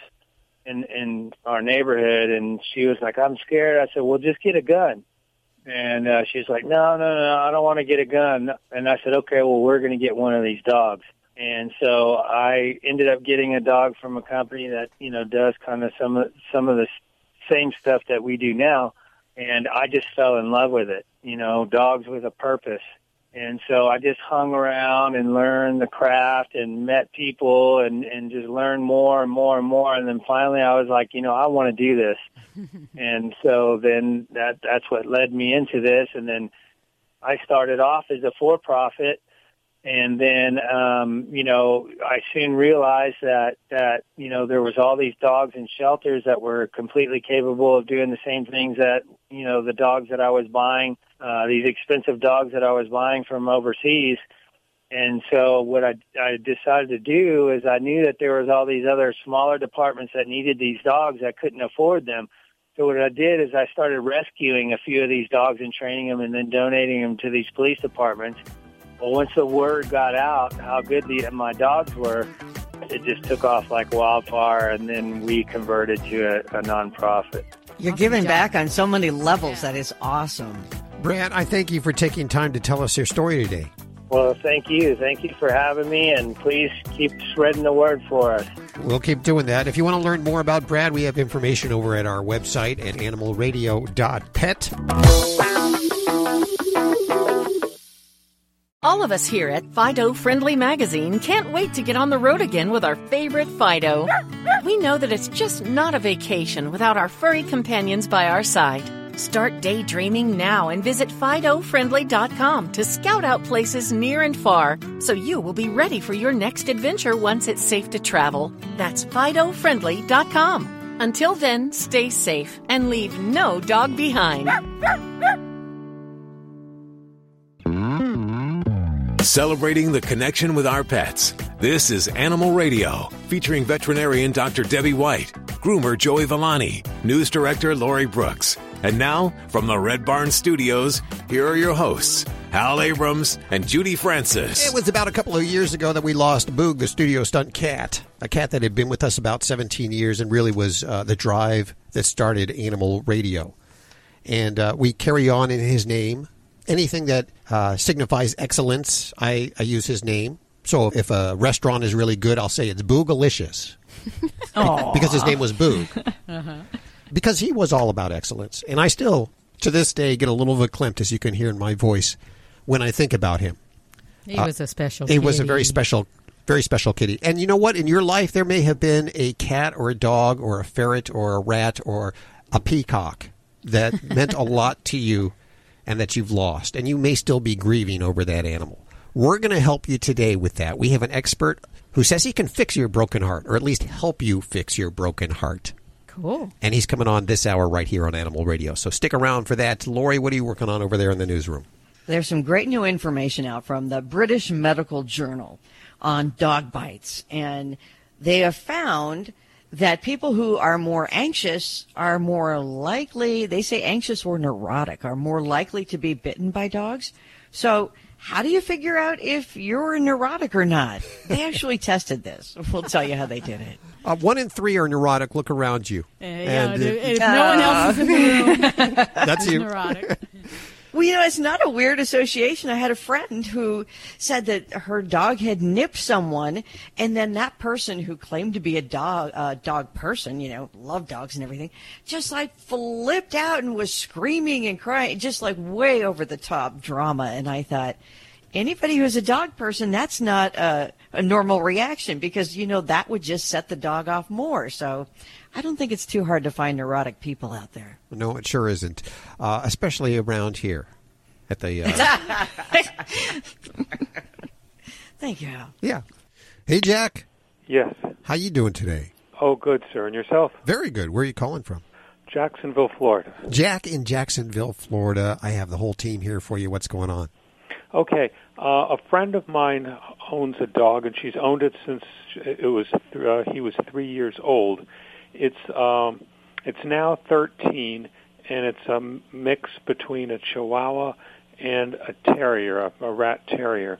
in in our neighborhood, and she was like, "I'm scared." I said, "Well, just get a gun." And uh, she's like, no, no, no, I don't want to get a gun. And I said, okay, well, we're going to get one of these dogs. And so I ended up getting a dog from a company that, you know, does kind of some of, some of the same stuff that we do now. And I just fell in love with it, you know, dogs with a purpose. And so I just hung around and learned the craft and met people and, and just learned more and more and more. And then finally I was like, you know, I want to do this. (laughs) and so then that, that's what led me into this. And then I started off as a for-profit and then um you know I soon realized that that you know there was all these dogs in shelters that were completely capable of doing the same things that you know the dogs that I was buying uh these expensive dogs that I was buying from overseas. And so what I I decided to do is I knew that there was all these other smaller departments that needed these dogs that couldn't afford them. So what I did is I started rescuing a few of these dogs and training them and then donating them to these police departments once the word got out how good the, my dogs were, it just took off like wildfire, and then we converted to a, a nonprofit. You're giving back on so many levels. That is awesome. Brad, I thank you for taking time to tell us your story today. Well, thank you. Thank you for having me, and please keep spreading the word for us. We'll keep doing that. If you want to learn more about Brad, we have information over at our website at animalradio.pet. All of us here at Fido Friendly Magazine can't wait to get on the road again with our favorite Fido. We know that it's just not a vacation without our furry companions by our side. Start daydreaming now and visit FidoFriendly.com to scout out places near and far so you will be ready for your next adventure once it's safe to travel. That's FidoFriendly.com. Until then, stay safe and leave no dog behind. Celebrating the connection with our pets. This is Animal Radio, featuring veterinarian Dr. Debbie White, groomer Joey Villani, news director Lori Brooks. And now, from the Red Barn Studios, here are your hosts, Hal Abrams and Judy Francis. It was about a couple of years ago that we lost Boog, the studio stunt cat, a cat that had been with us about 17 years and really was uh, the drive that started Animal Radio. And uh, we carry on in his name. Anything that uh, signifies excellence, I, I use his name. So if a restaurant is really good, I'll say it's Boogalicious. (laughs) Because his name was Boog. (laughs) Uh-huh. because he was all about excellence. And I still, to this day, get a little verklempt, as you can hear in my voice, when I think about him. He Uh, was a special. He was a very special, very special kitty. And you know what? In your life, there may have been a cat or a dog or a ferret or a rat or a peacock that meant a lot to you and that you've lost. And you may still be grieving over that animal. We're going to help you today with that. We have an expert who says he can fix your broken heart, or at least help you fix your broken heart. Cool. And he's coming on this hour right here on Animal Radio. So stick around for that. Lori, what are you working on over there in the newsroom? There's some great new information out from the British Medical Journal on dog bites. And they have found that people who are more anxious are more likely, they say anxious or neurotic, are more likely to be bitten by dogs. So, how do you figure out if you're neurotic or not? They actually tested this. We'll tell you how they did it. Uh, one in three are neurotic. Look around you. yeah, And, uh, if no one else is in the room, (laughs) That's who's you. Neurotic. (laughs) Well, you know, it's not a weird association. I had a friend who said that her dog had nipped someone, and then that person who claimed to be a dog, uh, dog person, you know, loved dogs and everything, just like flipped out and was screaming and crying, just like way over the top drama. And I thought, anybody who's a dog person, that's not a, a normal reaction because you know that would just set the dog off more. So, I don't think it's too hard to find neurotic people out there. No, it sure isn't. Uh, especially around here at the. Uh, (laughs) Thank you. Al. yeah. Hey, Jack. Yes. How you doing today? Oh, good, sir. And yourself? Very good. Where are you calling from? Jacksonville, Florida. Jack in Jacksonville, Florida. I have the whole team here for you. What's going on? Okay. Uh, a friend of mine owns a dog, and she's owned it since it was uh, he was three years old. It's um, it's now 13, and it's a mix between a Chihuahua and a terrier, a, a rat terrier.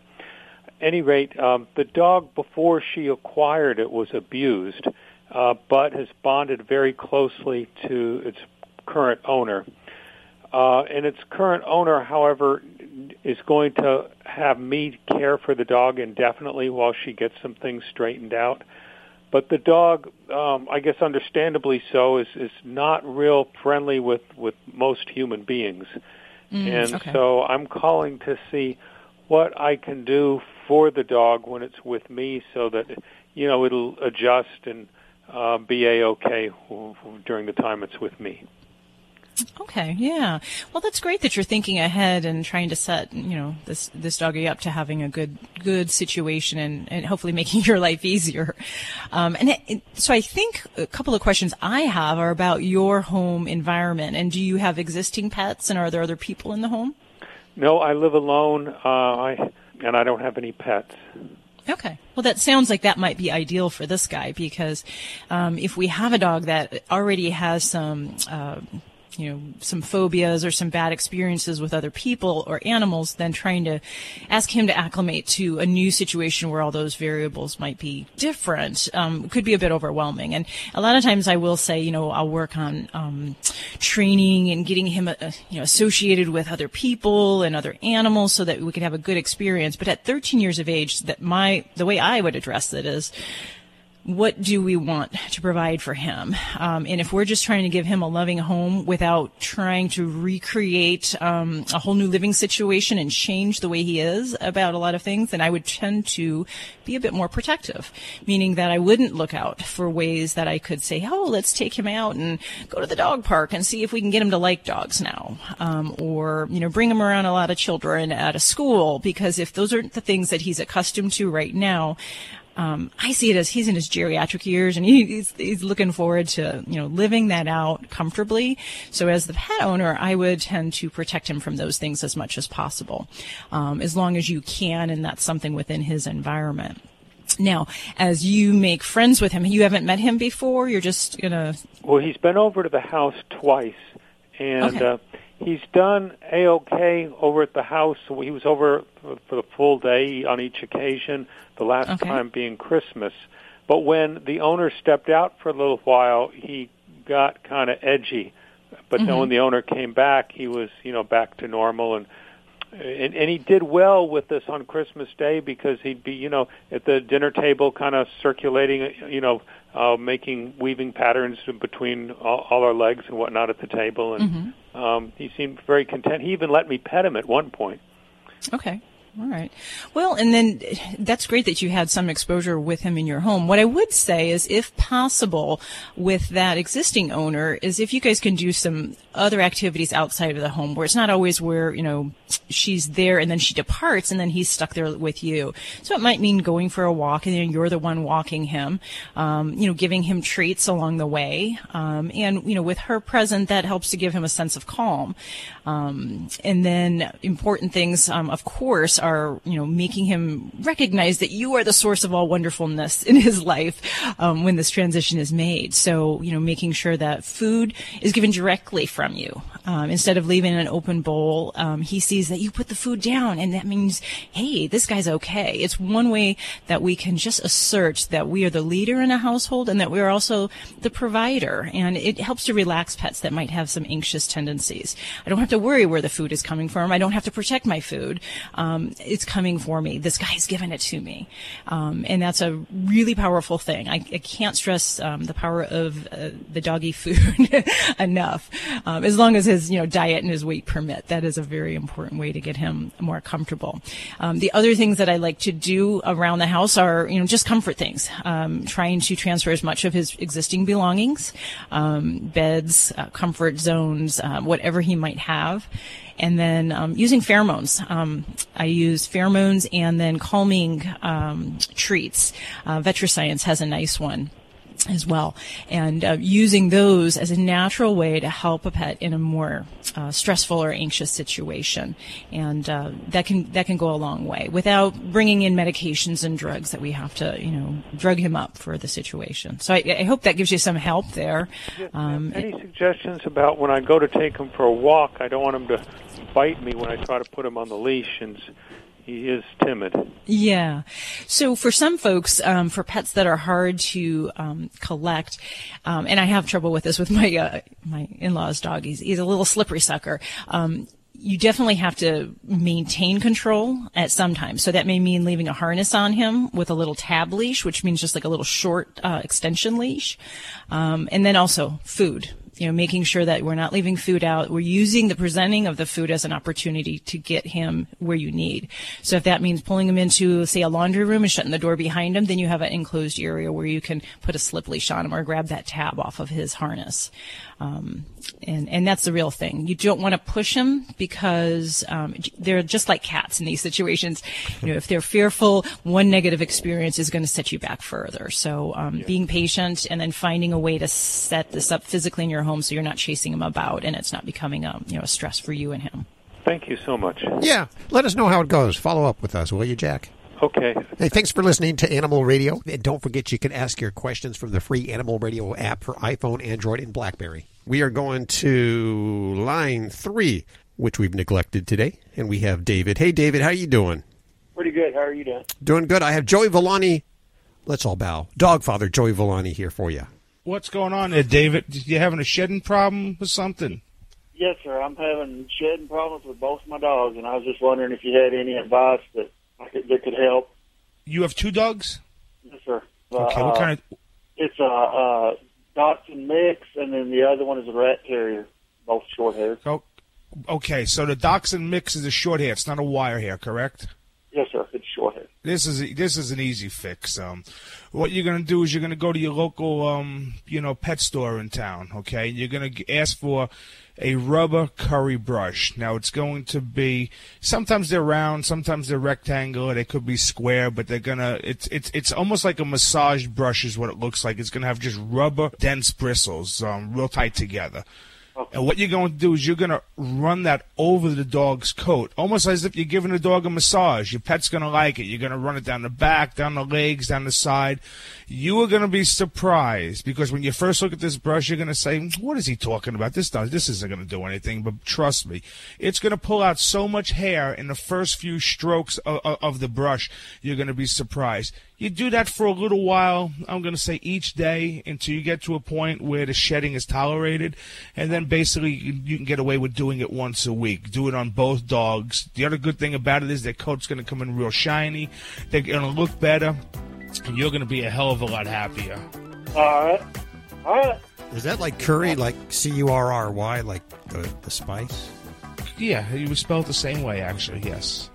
Any rate, um, the dog before she acquired it was abused, uh, but has bonded very closely to its current owner. Uh, and its current owner, however, is going to have me care for the dog indefinitely while she gets some things straightened out. But the dog, um, I guess understandably so, is, is not real friendly with, with most human beings. Mm, and okay. so I'm calling to see what I can do for the dog when it's with me so that, you know, it'll adjust and uh, be A-OK during the time it's with me. Okay, yeah. Well, that's great that you're thinking ahead and trying to set, you know, this this doggy up to having a good good situation and, and hopefully making (laughs) your life easier. Um, and it, so I think a couple of questions I have are about your home environment. And do you have existing pets? And are there other people in the home? No, I live alone. Uh, I and I don't have any pets. Okay. Well, that sounds like that might be ideal for this guy because um, if we have a dog that already has some uh, you know some phobias or some bad experiences with other people or animals, then trying to ask him to acclimate to a new situation where all those variables might be different um, could be a bit overwhelming. And a lot of times, I will say, you know, I'll work on um, training and getting him, uh, you know, associated with other people and other animals so that we can have a good experience. But at 13 years of age, that my the way I would address it is what do we want to provide for him? Um, and if we're just trying to give him a loving home without trying to recreate um, a whole new living situation and change the way he is about a lot of things, then I would tend to be a bit more protective, meaning that I wouldn't look out for ways that I could say, oh, let's take him out and go to the dog park and see if we can get him to like dogs now, um, or you know, bring him around a lot of children at a school because if those aren't the things that he's accustomed to right now, um, I see it as he's in his geriatric years and he, he's, he's looking forward to, you know, living that out comfortably. So as the pet owner, I would tend to protect him from those things as much as possible, um, as long as you can, and that's something within his environment. Now, as you make friends with him, you haven't met him before. You're just gonna. Well, he's been over to the house twice, and Okay. uh, he's done a okay over at the house. He was over for the full day on each occasion. The last Okay. time being Christmas, but when the owner stepped out for a little while, he got kind of edgy. But then Mhm. when the owner came back, he was you know back to normal and. And, and he did well with this on Christmas Day because he'd be, you know, at the dinner table, kind of circulating, you know, uh, making weaving patterns between all, all our legs and whatnot at the table, and Mhm. Um, he seemed very content. He even let me pet him at one point. Okay. All right. Well, and then that's great that you had some exposure with him in your home. What I would say is, if possible, with that existing owner, is if you guys can do some other activities outside of the home where it's not always where, you know, she's there and then she departs and then he's stuck there with you. So it might mean going for a walk and then you're the one walking him, um, you know, giving him treats along the way. Um, and, you know, with her present, that helps to give him a sense of calm. Um, and then important things, um, of course, are, you know, making him recognize that you are the source of all wonderfulness in his life, um, when this transition is made. So, you know, making sure that food is given directly from you. Um, instead of leaving an open bowl, um, he sees that you put the food down and that means, hey, this guy's okay. It's one way that we can just assert that we are the leader in a household and that we are also the provider. And it helps to relax pets that might have some anxious tendencies. I don't have to worry where the food is coming from. I don't have to protect my food. Um, it's coming for me. This guy's giving it to me. Um, and that's a really powerful thing. I, I can't stress um, the power of uh, the doggy food (laughs) enough. Um, as long as his you know diet and his weight permit, that is a very important way to get him more comfortable. Um, the other things that I like to do around the house are you know just comfort things. Um, trying to transfer as much of his existing belongings, beds, uh, comfort zones, uh, whatever he might have and then um, using pheromones. Um, I use pheromones and then calming um, treats. Uh, VetriScience has a nice one as well, and uh, using those as a natural way to help a pet in a more uh, stressful or anxious situation, and uh, that can that can go a long way without bringing in medications and drugs that we have to you know drug him up for the situation. So I, I hope that gives you some help there. Um, Any suggestions about when I go to take him for a walk? I don't want him to bite me when I try to put him on the leash, and he is timid. Yeah. So for some folks, um, for pets that are hard to um, collect, um, and I have trouble with this with my uh, my in-laws' dog. He's, he's a little slippery sucker. Um, you definitely have to maintain control at some time. So that may mean leaving a harness on him with a little tab leash, which means just like a little short uh, extension leash, um, and then also food you know, making sure that we're not leaving food out. We're using the presenting of the food as an opportunity to get him where you need. So if that means pulling him into, say, a laundry room and shutting the door behind him, then you have an enclosed area where you can put a slip leash on him or grab that tab off of his harness. Um, and, and that's the real thing. You don't want to push him because, um, they're just like cats in these (laughs) situations. You know, if they're fearful, one negative experience is going to set you back further. So, um, being patient and then finding a way to set this up physically in your home so you're not chasing him about and it's not becoming a, you know, a stress for you and him. Thank you so much. Yeah, let us know how it goes. Follow up with us, will you, Jack? Okay. Hey, thanks for listening to Animal Radio. And don't forget you can ask your questions from the free Animal Radio app for iPhone, Android, and Blackberry. We are going to line three, which we've neglected today, and we have David. Hey, David, how are you doing? Pretty good. How are you doing? Doing good. I have Joey Villani. Let's all bow. Dog father Joey Villani here for you. What's going on there, David? You having a shedding problem or something? Yes, sir. I'm having shedding problems with both my dogs, and I was just wondering if you had any advice that I could, that could help. You have two dogs? Yes, sir. Okay, what kind of? It's a uh, Dachshund mix, and then the other one is a rat terrier, both short hair. Oh, okay, so the Dachshund mix is a short hair. It's not a wire hair, correct? Yes, sir. It's short hair. This is this is an easy fix. Um, what you're gonna do is you're gonna go to your local um, you know, pet store in town. Okay, you're gonna ask for a rubber curry brush. Now it's going to be sometimes they're round, sometimes they're rectangular. They could be square, but they're gonna it's it's it's almost like a massage brush is what it looks like. It's gonna have just rubber dense bristles, um, real tight together. And what you're going to do is you're going to run that over the dog's coat, almost as if you're giving the dog a massage. Your pet's going to like it. You're going to run it down the back, down the legs, down the side. You are going to be surprised because when you first look at this brush, you're going to say, "What is he talking about? This does this isn't going to do anything." But trust me, it's going to pull out so much hair in the first few strokes of, of, of the brush. You're going to be surprised. You do that for a little while. I'm going to say each day until you get to a point where the shedding is tolerated, and then basically you you can get away with doing it once a week. Do it on both dogs. The other good thing about it is their coat's going to come in real shiny. They're going to look better. And you're going to be a hell of a lot happier. All right. All right. Is that like curry, like C U R R Y, like the, the spice? Yeah, you would spell it the same way, actually. Yes.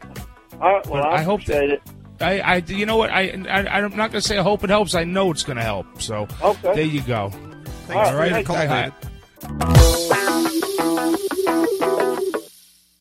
All right. Well, I, I hope that- it. I, I, you know what? I, I, I'm not going to say I hope it helps. I know it's going to help. So Okay. there you go. Thanks All for call, I- David.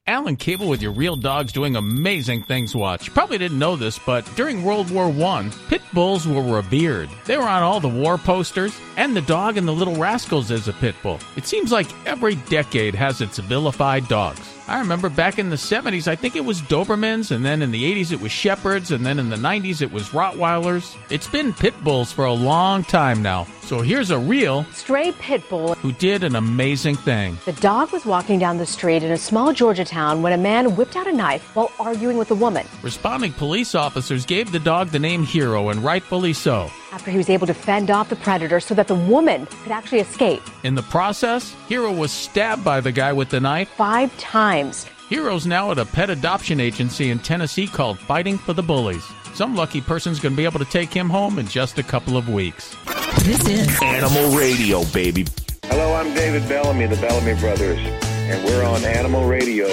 Alan Cable with your Real Dogs Doing Amazing Things watch. You probably didn't know this, but during World War I, pit bulls were revered. They were on all the war posters, and the dog in the Little Rascals is a pit bull. It seems like every decade has its vilified dogs. I remember back in the 70s, I think it was Dobermans, and then in the 80s it was Shepherds, and then in the 90s it was Rottweilers. It's been pit bulls for a long time now. So here's a real Stray pit bull. who did an amazing thing. The dog was walking down the street in a small Georgia town when a man whipped out a knife while arguing with a woman. Responding police officers gave the dog the name Hero, and rightfully so. After he was able to fend off the predator so that the woman could actually escape In the process, Hero was stabbed by the guy with the knife five times. Hero's now at a pet adoption agency in Tennessee called Fighting for the Bullies. Some lucky person's going to be able to take him home in just a couple of weeks. This is Animal Radio, baby. Hello, I'm David Bellamy, the Bellamy Brothers, and we're on Animal Radio.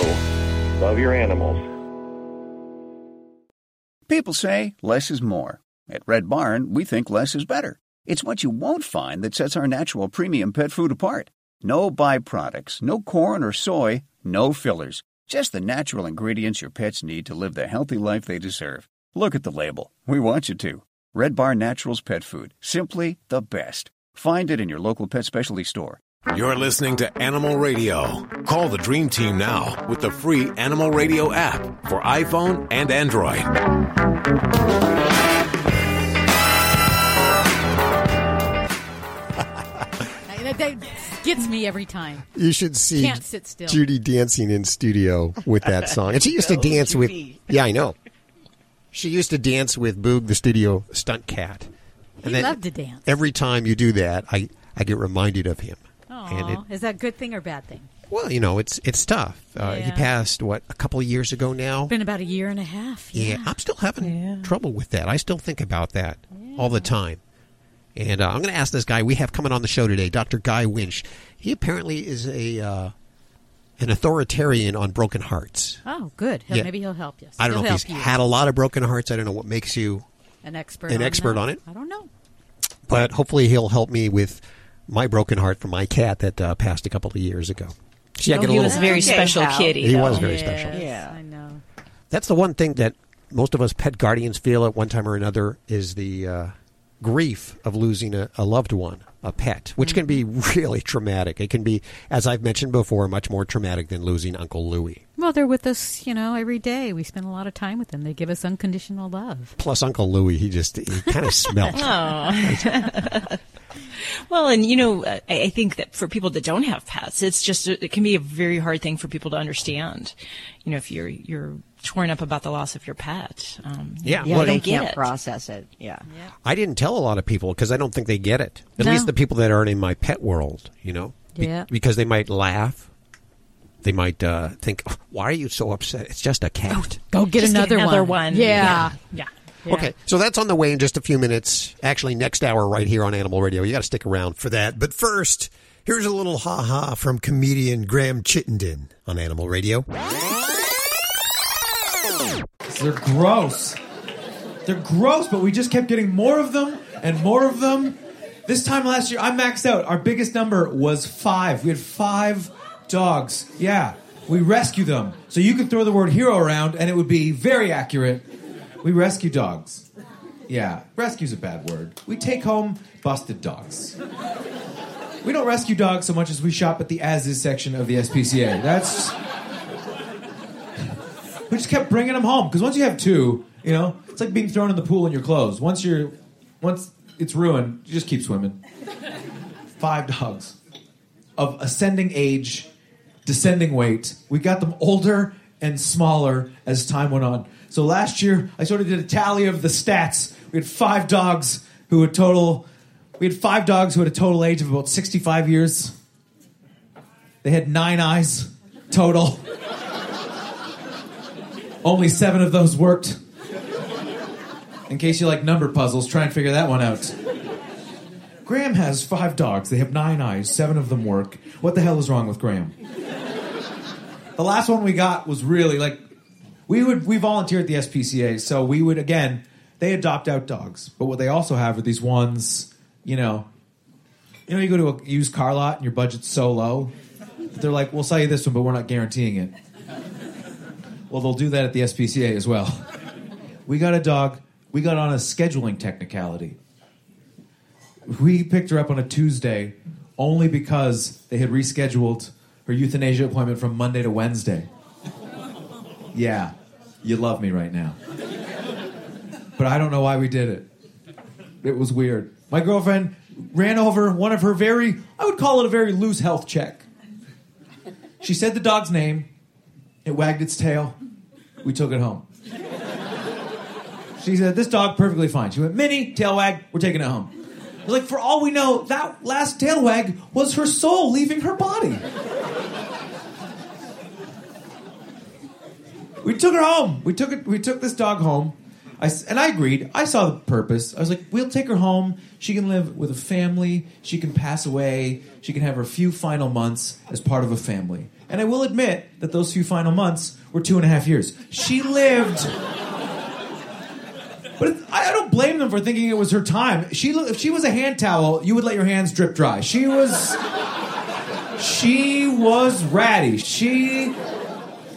Love your animals. People say less is more. At Red Barn, we think less is better. It's what you won't find that sets our natural premium pet food apart. No byproducts, no corn or soy, no fillers. Just the natural ingredients your pets need to live the healthy life they deserve. Look at the label. We want you to. Red Barn Naturals Pet Food. Simply the best. Find it in your local pet specialty store. You're listening to Animal Radio. Call the Dream Team now with the free Animal Radio app for iPhone and Android. That, that gets me every time. You should see Can't sit still. Judy dancing in studio with that (laughs) song. And she used to dance with. Yeah, I know. She used to dance with Boog, the studio stunt cat. And He loved to dance. Every time you do that, I, I get reminded of him. And it, Aw, is that a good thing or bad thing? well, you know, it's it's tough. Uh, He passed what a couple of years ago now. It's Been about a year and a half. Yeah, I'm still having trouble with that. I still think about that all the time. And uh, I'm going to ask this guy we have coming on the show today, Dr. Guy Winch. He apparently is a uh, an authoritarian on broken hearts. Oh, good. He'll, Yeah. Maybe he'll help you. I don't He'll know if he's you. had a lot of broken hearts. I don't know what makes you an expert. an on expert that. on it. I don't know. but hopefully he'll help me with my broken heart for my cat that uh, passed a couple of years ago. She I Oh, get a he little, was a very special kitty, He though. was very Yes, special. Yeah, I know. That's the one thing that most of us pet guardians feel at one time or another is the uh, grief of losing a, a loved one, a pet, which can be mm-hmm. really (laughs) traumatic. It can be, as I've mentioned before, much more traumatic than losing Uncle Louie. Well, they're with us, you know, every day. We spend a lot of time with them. They give us unconditional love. Plus, Uncle Louie, he just he kind of smelt. (laughs) Oh. (laughs) Well, and you know, uh, I I think that for people that don't have pets, it's just it can be a very hard thing for people to understand. You know, if you're you're torn up about the loss of your pet, um, Yeah, you well, they can't it. process it. Yeah. I didn't tell a lot of people because I don't think they get it. At No. least the people that aren't in my pet world, you know, Be- Yeah. because they might laugh. They might uh, think, "Oh, "Why are you so upset? It's just a cat." Go get Just another, another one. one. Yeah. Yeah. Yeah. Okay, so that's on the way in just a few minutes. Actually, next hour right here on Animal Radio. You got to stick around for that. But first, here's a little ha ha from comedian Graham Chittenden on Animal Radio. They're gross. They're gross, but we just kept getting more of them and more of them. This time last year, I maxed out. Our biggest number was five. We had five dogs. Yeah, we rescue them. So you could throw the word hero around and it would be very accurate. We rescue dogs. Yeah, rescue's a bad word. We take home busted dogs. We don't rescue dogs so much as we shop at the as is section of the SPCA. That's we just kept bringing them home because once you have two, you know, it's like being thrown in the pool in your clothes. Once you're, once it's ruined, you just keep swimming. Five dogs of ascending age, descending weight. We got them older and smaller as time went on. So last year, I sort of did a tally of the stats. We had five dogs who had total. We had five dogs who had a total age of about 65 years. They had nine eyes total. (laughs) Only seven of those worked. In case you like number puzzles, try and figure that one out. Graham has five dogs. They have nine eyes. Seven of them work. What the hell is wrong with Graham? The last one we got was really like we would we volunteer at the SPCA, so we would again they adopt out dogs, but what they also have are these ones, you know, you know, you go to a used car lot and your budget's so low, they're like, "We'll sell you this one, but we're not guaranteeing it." Well, they'll do that at the SPCA as well. We got a dog. We got on a scheduling technicality. We picked her up on a Tuesday only because they had rescheduled her euthanasia appointment from Monday to Wednesday. Yeah, you love me right now. But I don't know why we did it. It was weird. My girlfriend ran over one of her very, I would call it a very loose health check. She said the dog's name, it wagged its tail. We took it home. She said, This dog perfectly fine. She went, Minnie, tail wag, we're taking it home. Like, for all we know, that last tail wag was her soul leaving her body. We took her home. We took it. We took this dog home. I and I agreed. I saw the purpose. I was like, we'll take her home. She can live with a family. She can pass away. She can have her few final months as part of a family. And I will admit that those few final months were two and a half years. She lived. But I don't blame them for thinking it was her time. She, if she was a hand towel, you would let your hands drip dry. She was, she was ratty. She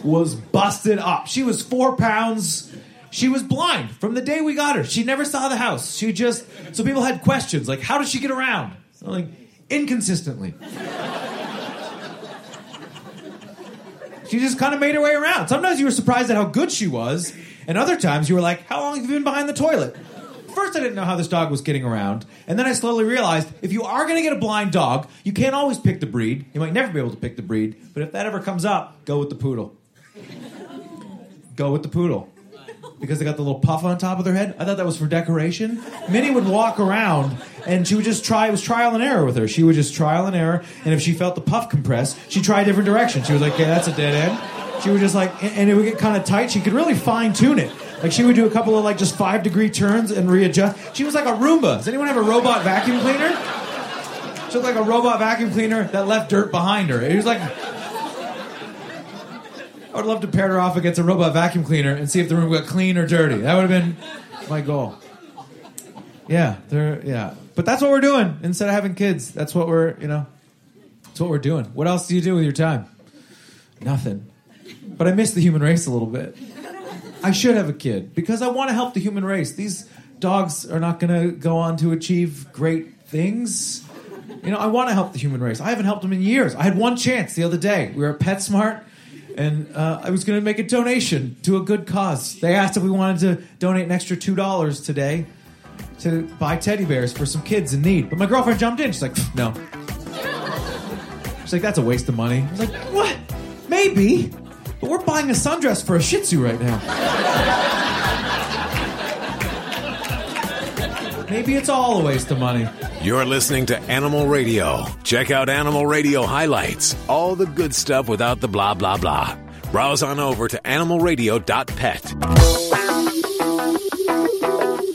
was busted up. She was four pounds. She was blind from the day we got her. She never saw the house. She just so people had questions like, how does she get around? Like inconsistently. She just kind of made her way around. Sometimes you were surprised at how good she was, and other times you were like, how long have you been behind the toilet? First, I didn't know how this dog was getting around, and then I slowly realized if you are going to get a blind dog, you can't always pick the breed. You might never be able to pick the breed, but if that ever comes up, go with the poodle. Go with the poodle. Because they got the little puff on top of their head. I thought that was for decoration. Minnie would walk around and she would just try, it was trial and error with her. She would just trial and error, and if she felt the puff compress, she'd try a different direction. She was like, okay, that's a dead end. She would just like, and it would get kind of tight. She could really fine tune it. Like she would do a couple of like just five degree turns and readjust. She was like a Roomba. Does anyone have a robot vacuum cleaner? She looked like a robot vacuum cleaner that left dirt behind her. It was like, I would love to pair her off against a robot vacuum cleaner and see if the room got clean or dirty. That would have been my goal. Yeah, they're yeah. But that's what we're doing instead of having kids. That's what we're you know. That's what we're doing. What else do you do with your time? Nothing. But I miss the human race a little bit. I should have a kid because I want to help the human race. These dogs are not going to go on to achieve great things. You know, I want to help the human race. I haven't helped them in years. I had one chance the other day. We were at PetSmart, and uh, I was going to make a donation to a good cause. They asked if we wanted to donate an extra two dollars today, to buy teddy bears for some kids in need. But my girlfriend jumped in. She's like, no. She's like, that's a waste of money. I was like, what? Maybe. But we're buying a sundress for a Shih Tzu right now. Maybe it's all a waste of money. You're listening to Animal Radio. Check out Animal Radio highlights. All the good stuff without the blah, blah, blah. Browse on over to animalradio.pet.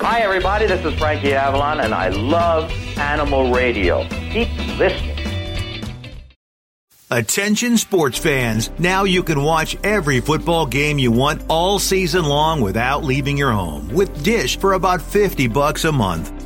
Hi, everybody. This is Frankie Avalon, and I love Animal Radio. Keep listening. Attention sports fans. Now you can watch every football game you want all season long without leaving your home with Dish for about 50 bucks a month.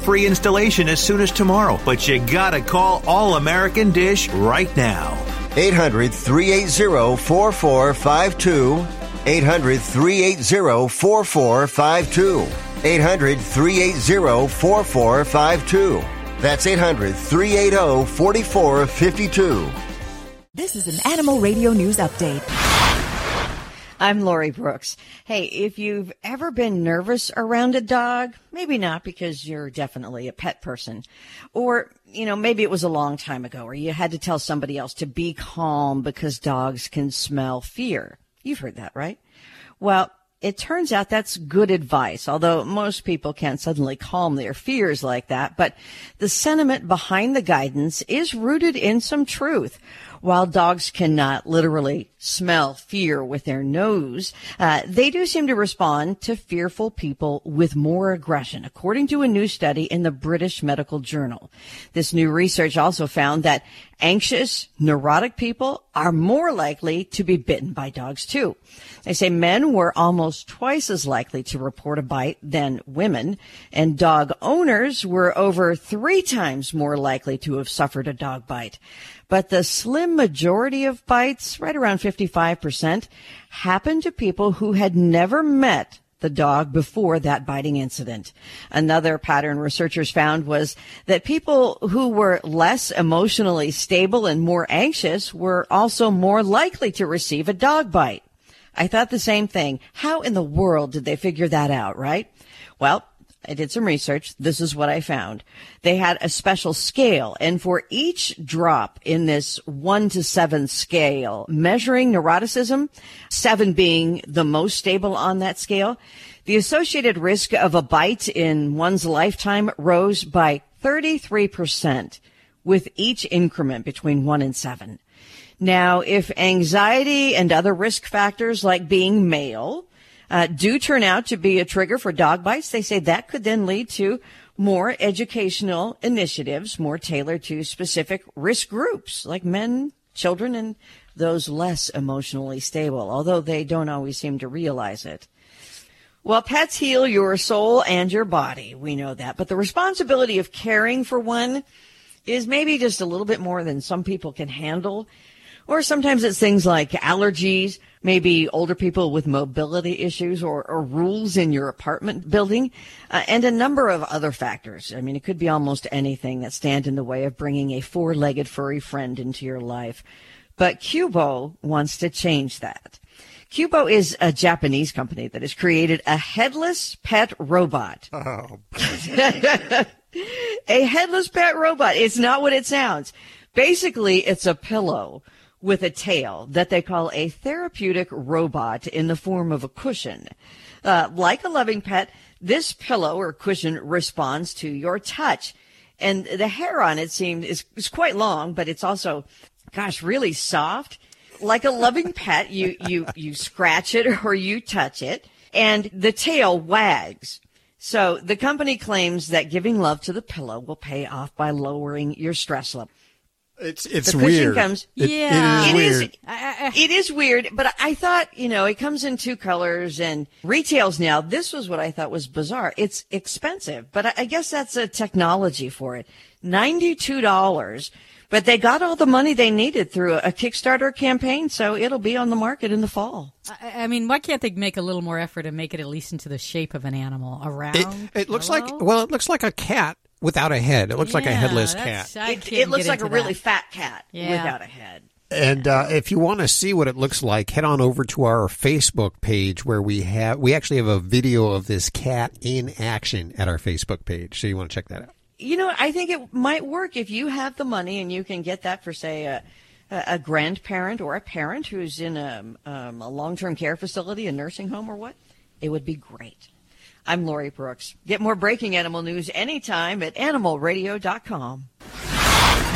free installation as soon as tomorrow. But you gotta call All American Dish right now. 800 380 4452. 800 380 4452. 800 380 4452. That's 800 380 4452. This is an Animal Radio News Update. I'm Lori Brooks. Hey, if you've ever been nervous around a dog, maybe not because you're definitely a pet person, or, you know, maybe it was a long time ago or you had to tell somebody else to be calm because dogs can smell fear. You've heard that, right? Well, it turns out that's good advice, although most people can't suddenly calm their fears like that. But the sentiment behind the guidance is rooted in some truth. While dogs cannot literally smell fear with their nose, uh, they do seem to respond to fearful people with more aggression, according to a new study in the British Medical Journal. This new research also found that anxious, neurotic people are more likely to be bitten by dogs too. They say men were almost twice as likely to report a bite than women, and dog owners were over three times more likely to have suffered a dog bite. But the slim majority of bites, right around 55%, happened to people who had never met the dog before that biting incident. Another pattern researchers found was that people who were less emotionally stable and more anxious were also more likely to receive a dog bite. I thought the same thing. How in the world did they figure that out, right? Well, I did some research. This is what I found. They had a special scale, and for each drop in this one to seven scale, measuring neuroticism, seven being the most stable on that scale, the associated risk of a bite in one's lifetime rose by 33% with each increment between one and seven. Now, if anxiety and other risk factors like being male, uh, do turn out to be a trigger for dog bites, they say that could then lead to more educational initiatives, more tailored to specific risk groups like men, children, and those less emotionally stable, although they don't always seem to realize it. Well, pets heal your soul and your body. We know that. But the responsibility of caring for one is maybe just a little bit more than some people can handle. Or sometimes it's things like allergies, maybe older people with mobility issues or, or rules in your apartment building, uh, and a number of other factors. I mean, it could be almost anything that stand in the way of bringing a four-legged furry friend into your life. But Qoobo wants to change that. Qoobo is a Japanese company that has created a headless pet robot. Oh. (laughs) a headless pet robot. It's not what it sounds. Basically, it's a pillow with a tail that they call a therapeutic robot in the form of a cushion. Uh, like a loving pet, this pillow or cushion responds to your touch. And the hair on it seems is, is quite long, but it's also, gosh, really soft. Like a loving pet, you, you, you scratch it or you touch it and the tail wags. So the company claims that giving love to the pillow will pay off by lowering your stress level. It's it's the weird. comes. It- Yeah. it It is is. weird. It is weird, but I thought you know it comes in two colors and retails now. This was what I thought was bizarre. It's expensive, but I, I guess that's a technology for it. Ninety two dollars, but they got all the money they needed through a Kickstarter campaign, so it'll be on the market in the fall. I, I mean, why can't they make a little more effort and make it at least into the shape of an animal? A round? It, it looks Hello? like well, it looks like a cat without a head. It looks like a headless cat. It, it looks like a into really fat cat Yeah. without a head. And uh, if you want to see what it looks like, head on over to our Facebook page where we have we actually have a video of this cat in action at our Facebook page. So you want to check that out. You know, I think it might work if you have the money and you can get that for, say, a, a grandparent or a parent who's in a, um, a long term care facility, a nursing home, or what. It would be great. I'm Lori Brooks. Get more breaking animal news anytime at animalradio.com.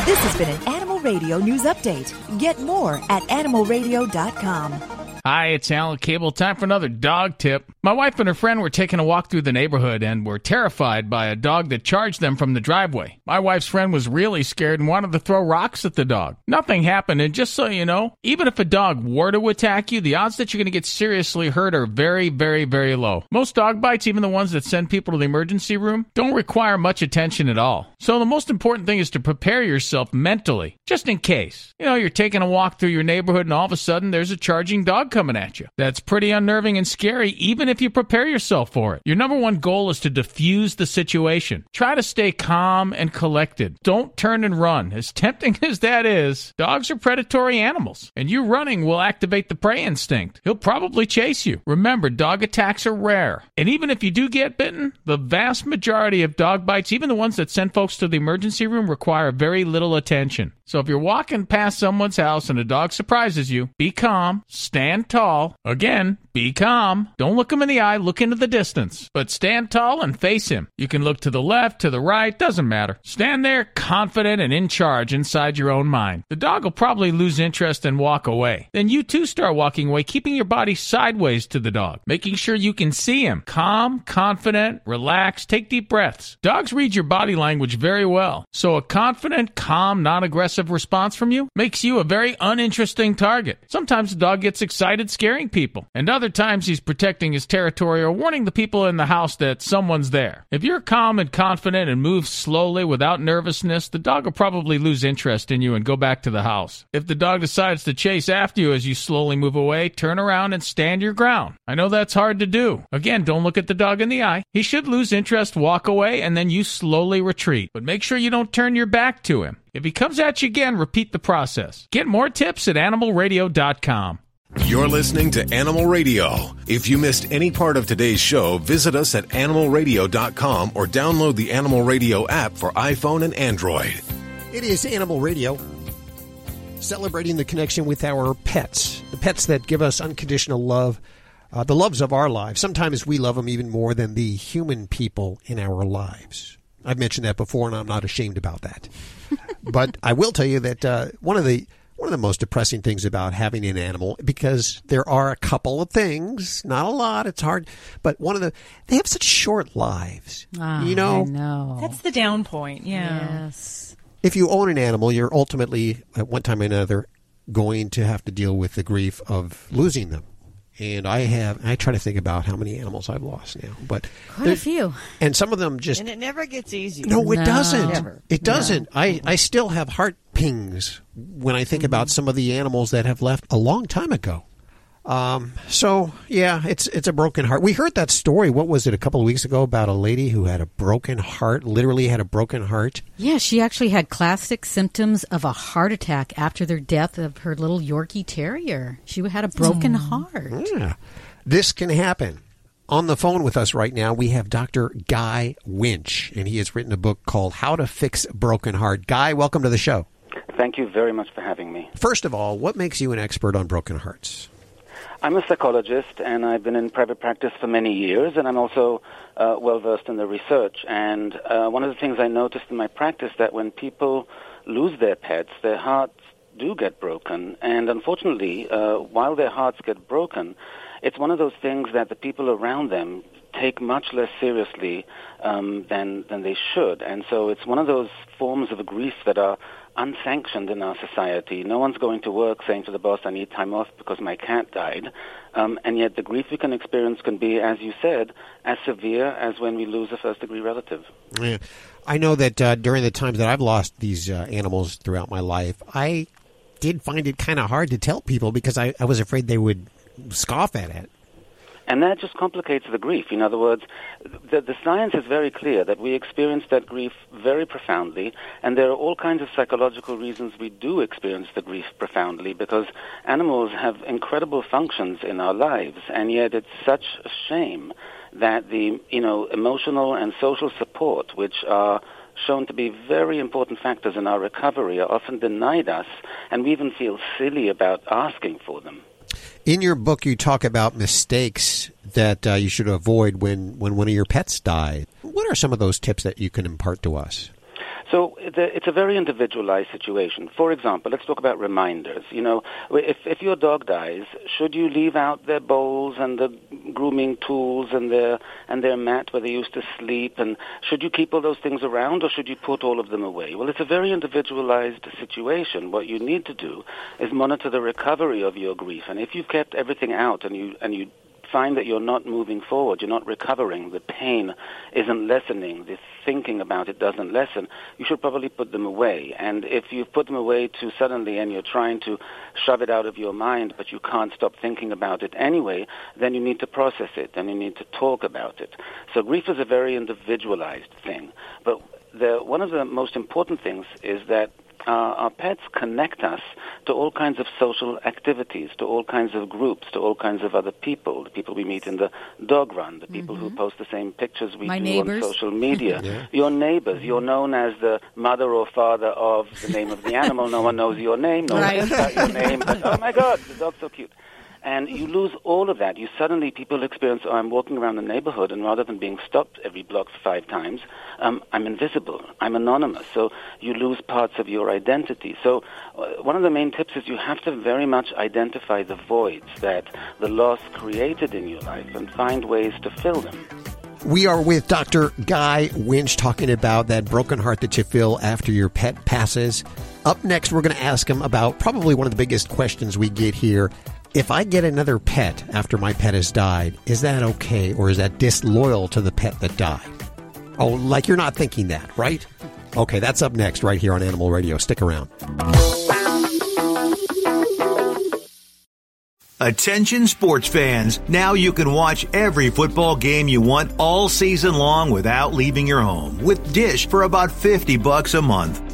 This has been an Animal Radio News Update. Get more at animalradio.com. Hi, it's Alan Cable. Time for another dog tip. My wife and her friend were taking a walk through the neighborhood and were terrified by a dog that charged them from the driveway. My wife's friend was really scared and wanted to throw rocks at the dog. Nothing happened, and just so you know, even if a dog were to attack you, the odds that you're going to get seriously hurt are very, very, very low. Most dog bites, even the ones that send people to the emergency room, don't require much attention at all. So the most important thing is to prepare yourself mentally, just in case. You know, you're taking a walk through your neighborhood and all of a sudden there's a charging dog coming at you. That's pretty unnerving and scary, even if you prepare yourself for it. Your number one goal is to diffuse the situation. Try to stay calm and collected. Don't turn and run. As tempting (laughs) as that is, dogs are predatory animals, and you running will activate the prey instinct. He'll probably chase you. Remember, dog attacks are rare. And even if you do get bitten, the vast majority of dog bites, even the ones that send folks to the emergency room, require very little attention. So if you're walking past someone's house and a dog surprises you, be calm, stand tall. Again, be calm. Don't look him in the eye, look into the distance. But stand tall and face him. You can look to the left, to the right, doesn't matter. Stand there confident and in charge inside your own mind. The dog will probably lose interest and walk away. Then you too start walking away, keeping your body sideways to the dog, making sure you can see him. Calm, confident, relaxed, take deep breaths. Dogs read your body language very well. So a confident, calm, non-aggressive response from you makes you a very uninteresting target. Sometimes the dog gets excited scaring people, and other times he's protecting his territory or warning the people in the house that someone's there. If you're calm and confident and move slowly without nervousness, the dog will probably lose interest in you and go back to the house. If the dog decides to chase after you as you slowly move away, turn around and stand your ground. I know that's hard to do. Again, don't look at the dog in the eye. He should lose interest, walk away, and then you slowly retreat. But make sure you don't turn your back to him. If he comes at you again, repeat the process. Get more tips at animalradio.com. You're listening to Animal Radio. If you missed any part of today's show, visit us at animalradio.com or download the Animal Radio app for iPhone and Android. It is Animal Radio, celebrating the connection with our pets, the pets that give us unconditional love, uh, the loves of our lives. Sometimes we love them even more than the human people in our lives. I've mentioned that before, and I'm not ashamed about that. (laughs) but I will tell you that uh, one of the one of the most depressing things about having an animal, because there are a couple of things, not a lot, it's hard, but one of the they have such short lives. Ah, you know, I know. That's the down point. Yeah. Yes. if you own an animal, you're ultimately at one time or another going to have to deal with the grief of losing them. And I have, I try to think about how many animals I've lost now, but Quite a few. and some of them just And it never gets easier. no, it No. doesn't. Never. It doesn't. I, I still have heart pings when I think about mm-hmm. some of the animals that have left a long time ago. Um, so yeah, it's it's a broken heart. We heard that story. What was it a couple of weeks ago about a lady who had a broken heart? Literally had a broken heart. Yeah, she actually had classic symptoms of a heart attack after the death of her little Yorkie Terrier. She had a broken heart. Yeah. This can happen. On the phone with us right now, we have Dr. Guy Winch, and he has written a book called How to Fix a Broken Heart. Guy, welcome to the show. Thank you very much for having me. First of all, what makes you an expert on broken hearts? I'm a psychologist, and I've been in private practice for many years, and I'm also uh, well versed in the research. And uh, one of the things I noticed in my practice that when people lose their pets, their hearts do get broken. And unfortunately, uh, while their hearts get broken, it's one of those things that the people around them take much less seriously um, than than they should, and so it's one of those forms of grief that are unsanctioned in our society. No one's going to work saying to the boss, I need time off because my cat died. Um, and yet the grief we can experience can be, as you said, as severe as when we lose a first degree relative. Yeah. I know that uh, during the times that I've lost these uh, animals throughout my life, I did find it kind of hard to tell people because I, I was afraid they would scoff at it. And that just complicates the grief. In other words, the, the science is very clear that we experience that grief very profoundly, and there are all kinds of psychological reasons we do experience the grief profoundly because animals have incredible functions in our lives, and yet it's such a shame that the you know emotional and social support, which are shown to be very important factors in our recovery, are often denied us, and we even feel silly about asking for them. In your book, you talk about mistakes that uh, you should avoid when, when one of your pets died. What are some of those tips that you can impart to us? So it's a very individualized situation. For example, let's talk about reminders. You know, if, if your dog dies, should you leave out their bowls and the grooming tools and their and their mat where they used to sleep? And should you keep all those things around, or should you put all of them away? Well, it's a very individualized situation. What you need to do is monitor the recovery of your grief. And if you've kept everything out and you and you find that you're not moving forward, you're not recovering, the pain isn't lessening, the thinking about it doesn't lessen, you should probably put them away. And if you've put them away too suddenly and you're trying to shove it out of your mind, but you can't stop thinking about it anyway, then you need to process it and you need to talk about it. So grief is a very individualized thing. But the, one of the most important things is that uh, our pets connect us to all kinds of social activities, to all kinds of groups, to all kinds of other people, the people we meet in the dog run, the people mm-hmm. who post the same pictures we My do neighbors. on social (laughs) media, yeah. your neighbors. You're known as the mother or father of the name of the animal. No one knows your name. No right. one knows your name. (laughs) But, oh my God, the dog's so cute and you lose all of that. You suddenly people experience, oh, I'm walking around the neighborhood, and rather than being stopped every block five times, um, I'm invisible. I'm anonymous. So you lose parts of your identity. So uh, one of the main tips is you have to very much identify the voids that the loss created in your life and find ways to fill them. We are with Dr. Guy Winch talking about that broken heart that you feel after your pet passes. Up next, we're going to ask him about probably one of the biggest questions we get here if I get another pet after my pet has died, is that okay or is that disloyal to the pet that died? Oh, like you're not thinking that, right? Okay, that's up next right here on Animal Radio. Stick around. Attention sports fans. Now you can watch every football game you want all season long without leaving your home with Dish for about 50 bucks a month.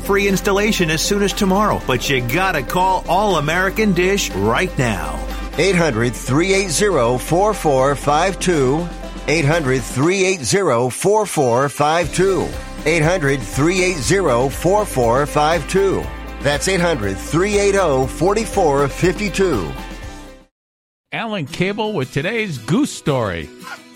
free installation as soon as tomorrow. But you gotta call All American Dish right now. 800 380 4452. 800 380 4452. 800 380 4452. That's 800 380 4452. Alan Cable with today's Goose Story.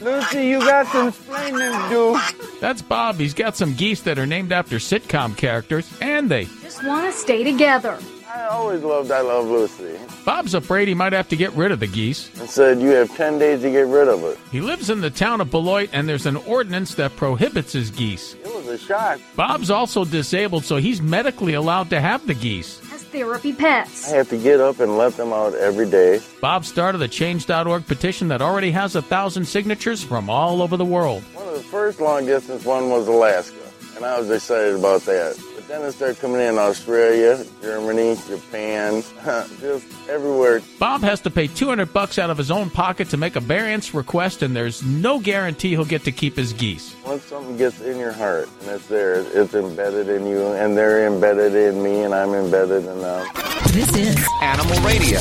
Lucy, you got some explaining to do. That's Bob. He's got some geese that are named after sitcom characters, and they just want to stay together. I always loved I Love Lucy. Bob's afraid he might have to get rid of the geese. And said you have 10 days to get rid of it. He lives in the town of Beloit, and there's an ordinance that prohibits his geese. It was a shock. Bob's also disabled, so he's medically allowed to have the geese. As therapy pets. I have to get up and let them out every day. Bob started a Change.org petition that already has a thousand signatures from all over the world. One of the first long distance one was Alaska, and I was excited about that. But then it started coming in Australia, Germany, Japan, (laughs) just everywhere. Bob has to pay 200 bucks out of his own pocket to make a variance request, and there's no guarantee he'll get to keep his geese. Once something gets in your heart and it's there, it's embedded in you, and they're embedded in me, and I'm embedded in them. This is Animal Radio.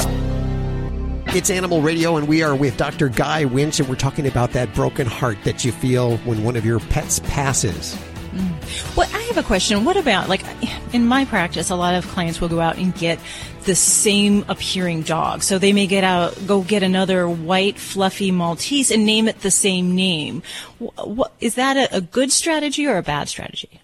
It's Animal Radio, and we are with Dr. Guy Winch, and we're talking about that broken heart that you feel when one of your pets passes. Well, I have a question. What about, like, in my practice, a lot of clients will go out and get the same appearing dog. So they may get out, go get another white, fluffy Maltese and name it the same name. What, is that a, a good strategy or a bad strategy?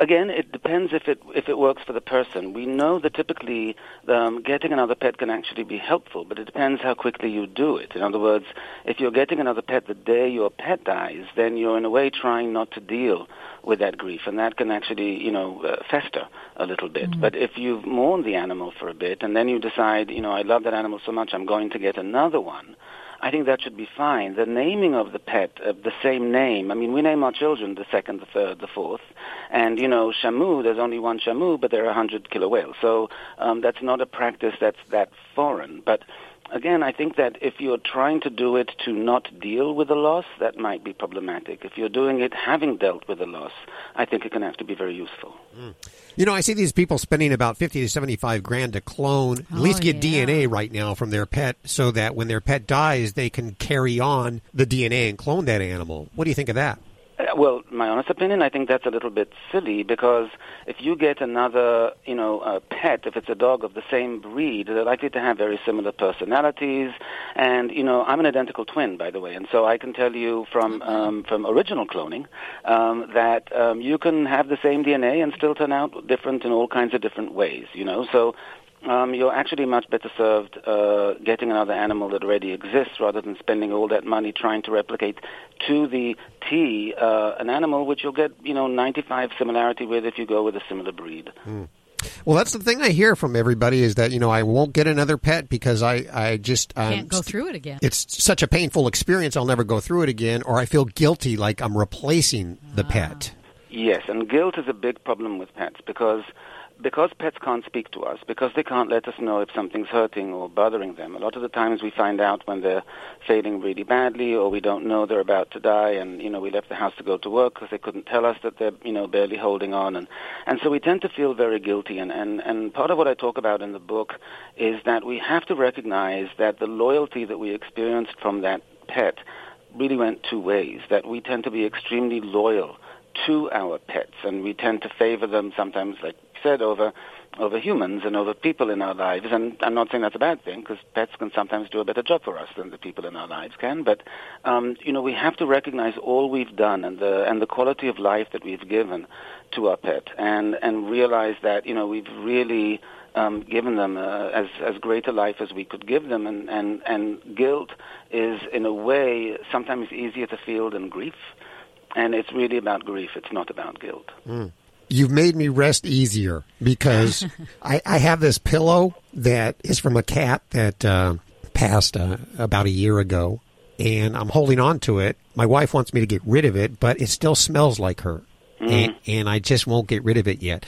again, it depends if it if it works for the person. We know that typically um, getting another pet can actually be helpful, but it depends how quickly you do it. In other words, if you're getting another pet the day your pet dies, then you're in a way trying not to deal with that grief, and that can actually, you know, uh, fester a little bit. Mm-hmm. But if you've mourned the animal for a bit, and then you decide, you know, I love that animal so much, I'm going to get another one I think that should be fine. The naming of the pet, uh, the same name. I mean, we name our children the second, the third, the fourth, and you know, Shamu. There's only one Shamu, but there are a hundred killer whales. So um, that's not a practice that's that foreign. But again, I think that if you're trying to do it to not deal with the loss, that might be problematic. If you're doing it having dealt with the loss, I think it can have to be very useful. Mm. You know, I see these people spending about 50 to 75 grand to clone, oh, at least get yeah. DNA right now from their pet so that when their pet dies, they can carry on the DNA and clone that animal. What do you think of that? Well, my honest opinion, I think that's a little bit silly because if you get another, you know, uh, pet, if it's a dog of the same breed, they're likely to have very similar personalities. And you know, I'm an identical twin, by the way, and so I can tell you from um, from original cloning um, that um, you can have the same DNA and still turn out different in all kinds of different ways. You know, so um, you're actually much better served uh, getting another animal that already exists rather than spending all that money trying to replicate to the T uh, an animal which you'll get, you know, 95 similarity with if you go with a similar breed. Mm. Well, that's the thing I hear from everybody is that you know I won't get another pet because I I just um, can't go through it again. It's such a painful experience. I'll never go through it again, or I feel guilty like I'm replacing the ah. pet. Yes, and guilt is a big problem with pets because because pets can't speak to us, because they can't let us know if something's hurting or bothering them, a lot of the times we find out when they're failing really badly or we don't know they're about to die and, you know, we left the house to go to work because they couldn't tell us that they're, you know, barely holding on. And, and so we tend to feel very guilty. And, and, and part of what I talk about in the book is that we have to recognize that the loyalty that we experienced from that pet really went two ways, that we tend to be extremely loyal to our pets, and we tend to favor them sometimes, like said, over over humans and over people in our lives. And I'm not saying that's a bad thing because pets can sometimes do a better job for us than the people in our lives can. But um, you know, we have to recognize all we've done and the and the quality of life that we've given to our pet, and and realize that you know we've really um, given them uh, as as great a life as we could give them, and and and guilt is in a way sometimes easier to feel than grief, and it's really about grief. It's not about guilt. Mm you've made me rest easier because (laughs) I, I, have this pillow that is from a cat that uh, passed uh, about a year ago, and I'm holding on to it. My wife wants me to get rid of it, but it still smells like her, mm. and, and I just won't get rid of it yet.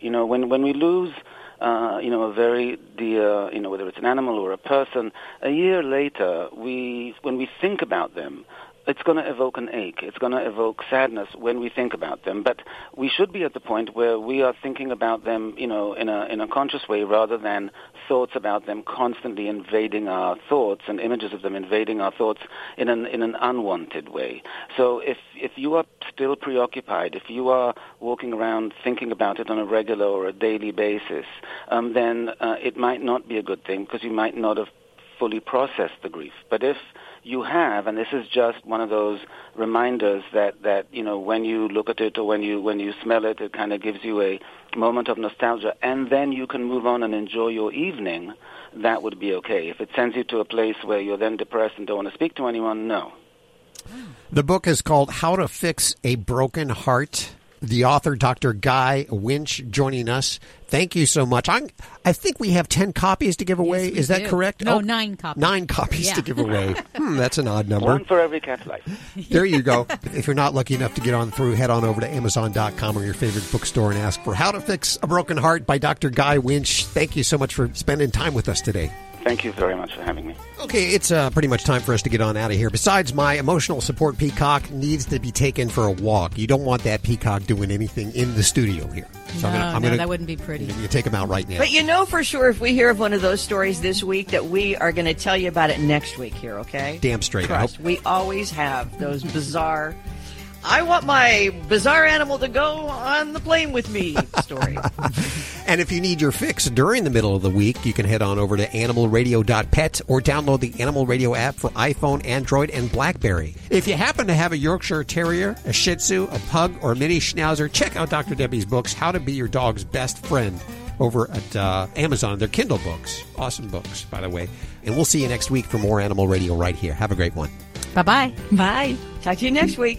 You know, when when we lose. Uh, you know, a very dear, you know, whether it's an animal or a person, a year later, we, when we think about them, it's going to evoke an ache. It's going to evoke sadness when we think about them. But we should be at the point where we are thinking about them, you know, in a in a conscious way, rather than thoughts about them constantly invading our thoughts and images of them invading our thoughts in an in an unwanted way. So if if you are still preoccupied, if you are walking around thinking about it on a regular or a daily basis, um, then uh, it might not be a good thing because you might not have fully processed the grief. But if you have, and this is just one of those reminders that, that you know when you look at it or when you when you smell it, it kind of gives you a moment of nostalgia, and then you can move on and enjoy your evening. That would be okay. If it sends you to a place where you're then depressed and don't want to speak to anyone, no. The book is called How to Fix a Broken Heart the author, Dr. Guy Winch, joining us. Thank you so much. I'm, I think we have 10 copies to give away. Yes, Is that do. correct? No, oh, nine copies. Nine copies yeah. to give away. (laughs) hmm, that's an odd number. One for every cat's life. (laughs) There you go. if you're not lucky enough to get on through, head on over to Amazon.com or your favorite bookstore and ask for How to Fix a Broken Heart by Dr. Guy Winch. Thank you so much for spending time with us today. Thank you very much for having me. Okay, it's uh, pretty much time for us to get on out of here. Besides, my emotional support peacock needs to be taken for a walk. You don't want that peacock doing anything in the studio here. So no, I'm gonna, I'm no, gonna, that wouldn't be pretty. You take him out right now. But you know for sure if we hear of one of those stories this week that we are going to tell you about it next week here, okay? Damn straight. Trust. We always have those bizarre I want my bizarre animal to go on the plane with me story. (laughs) And if you need your fix during the middle of the week, you can head on over to animalradio.pet or download the Animal Radio app for iPhone, Android, and Blackberry. If you happen to have a Yorkshire Terrier, a Shih Tzu, a Pug, or a Mini Schnauzer, check out Dr. Debbie's books, How to Be Your Dog's Best Friend, over at uh, Amazon. They're Kindle books. Awesome books, by the way. And we'll see you next week for more Animal Radio right here. Have a great one. Bye bye. Bye. Talk to you next week.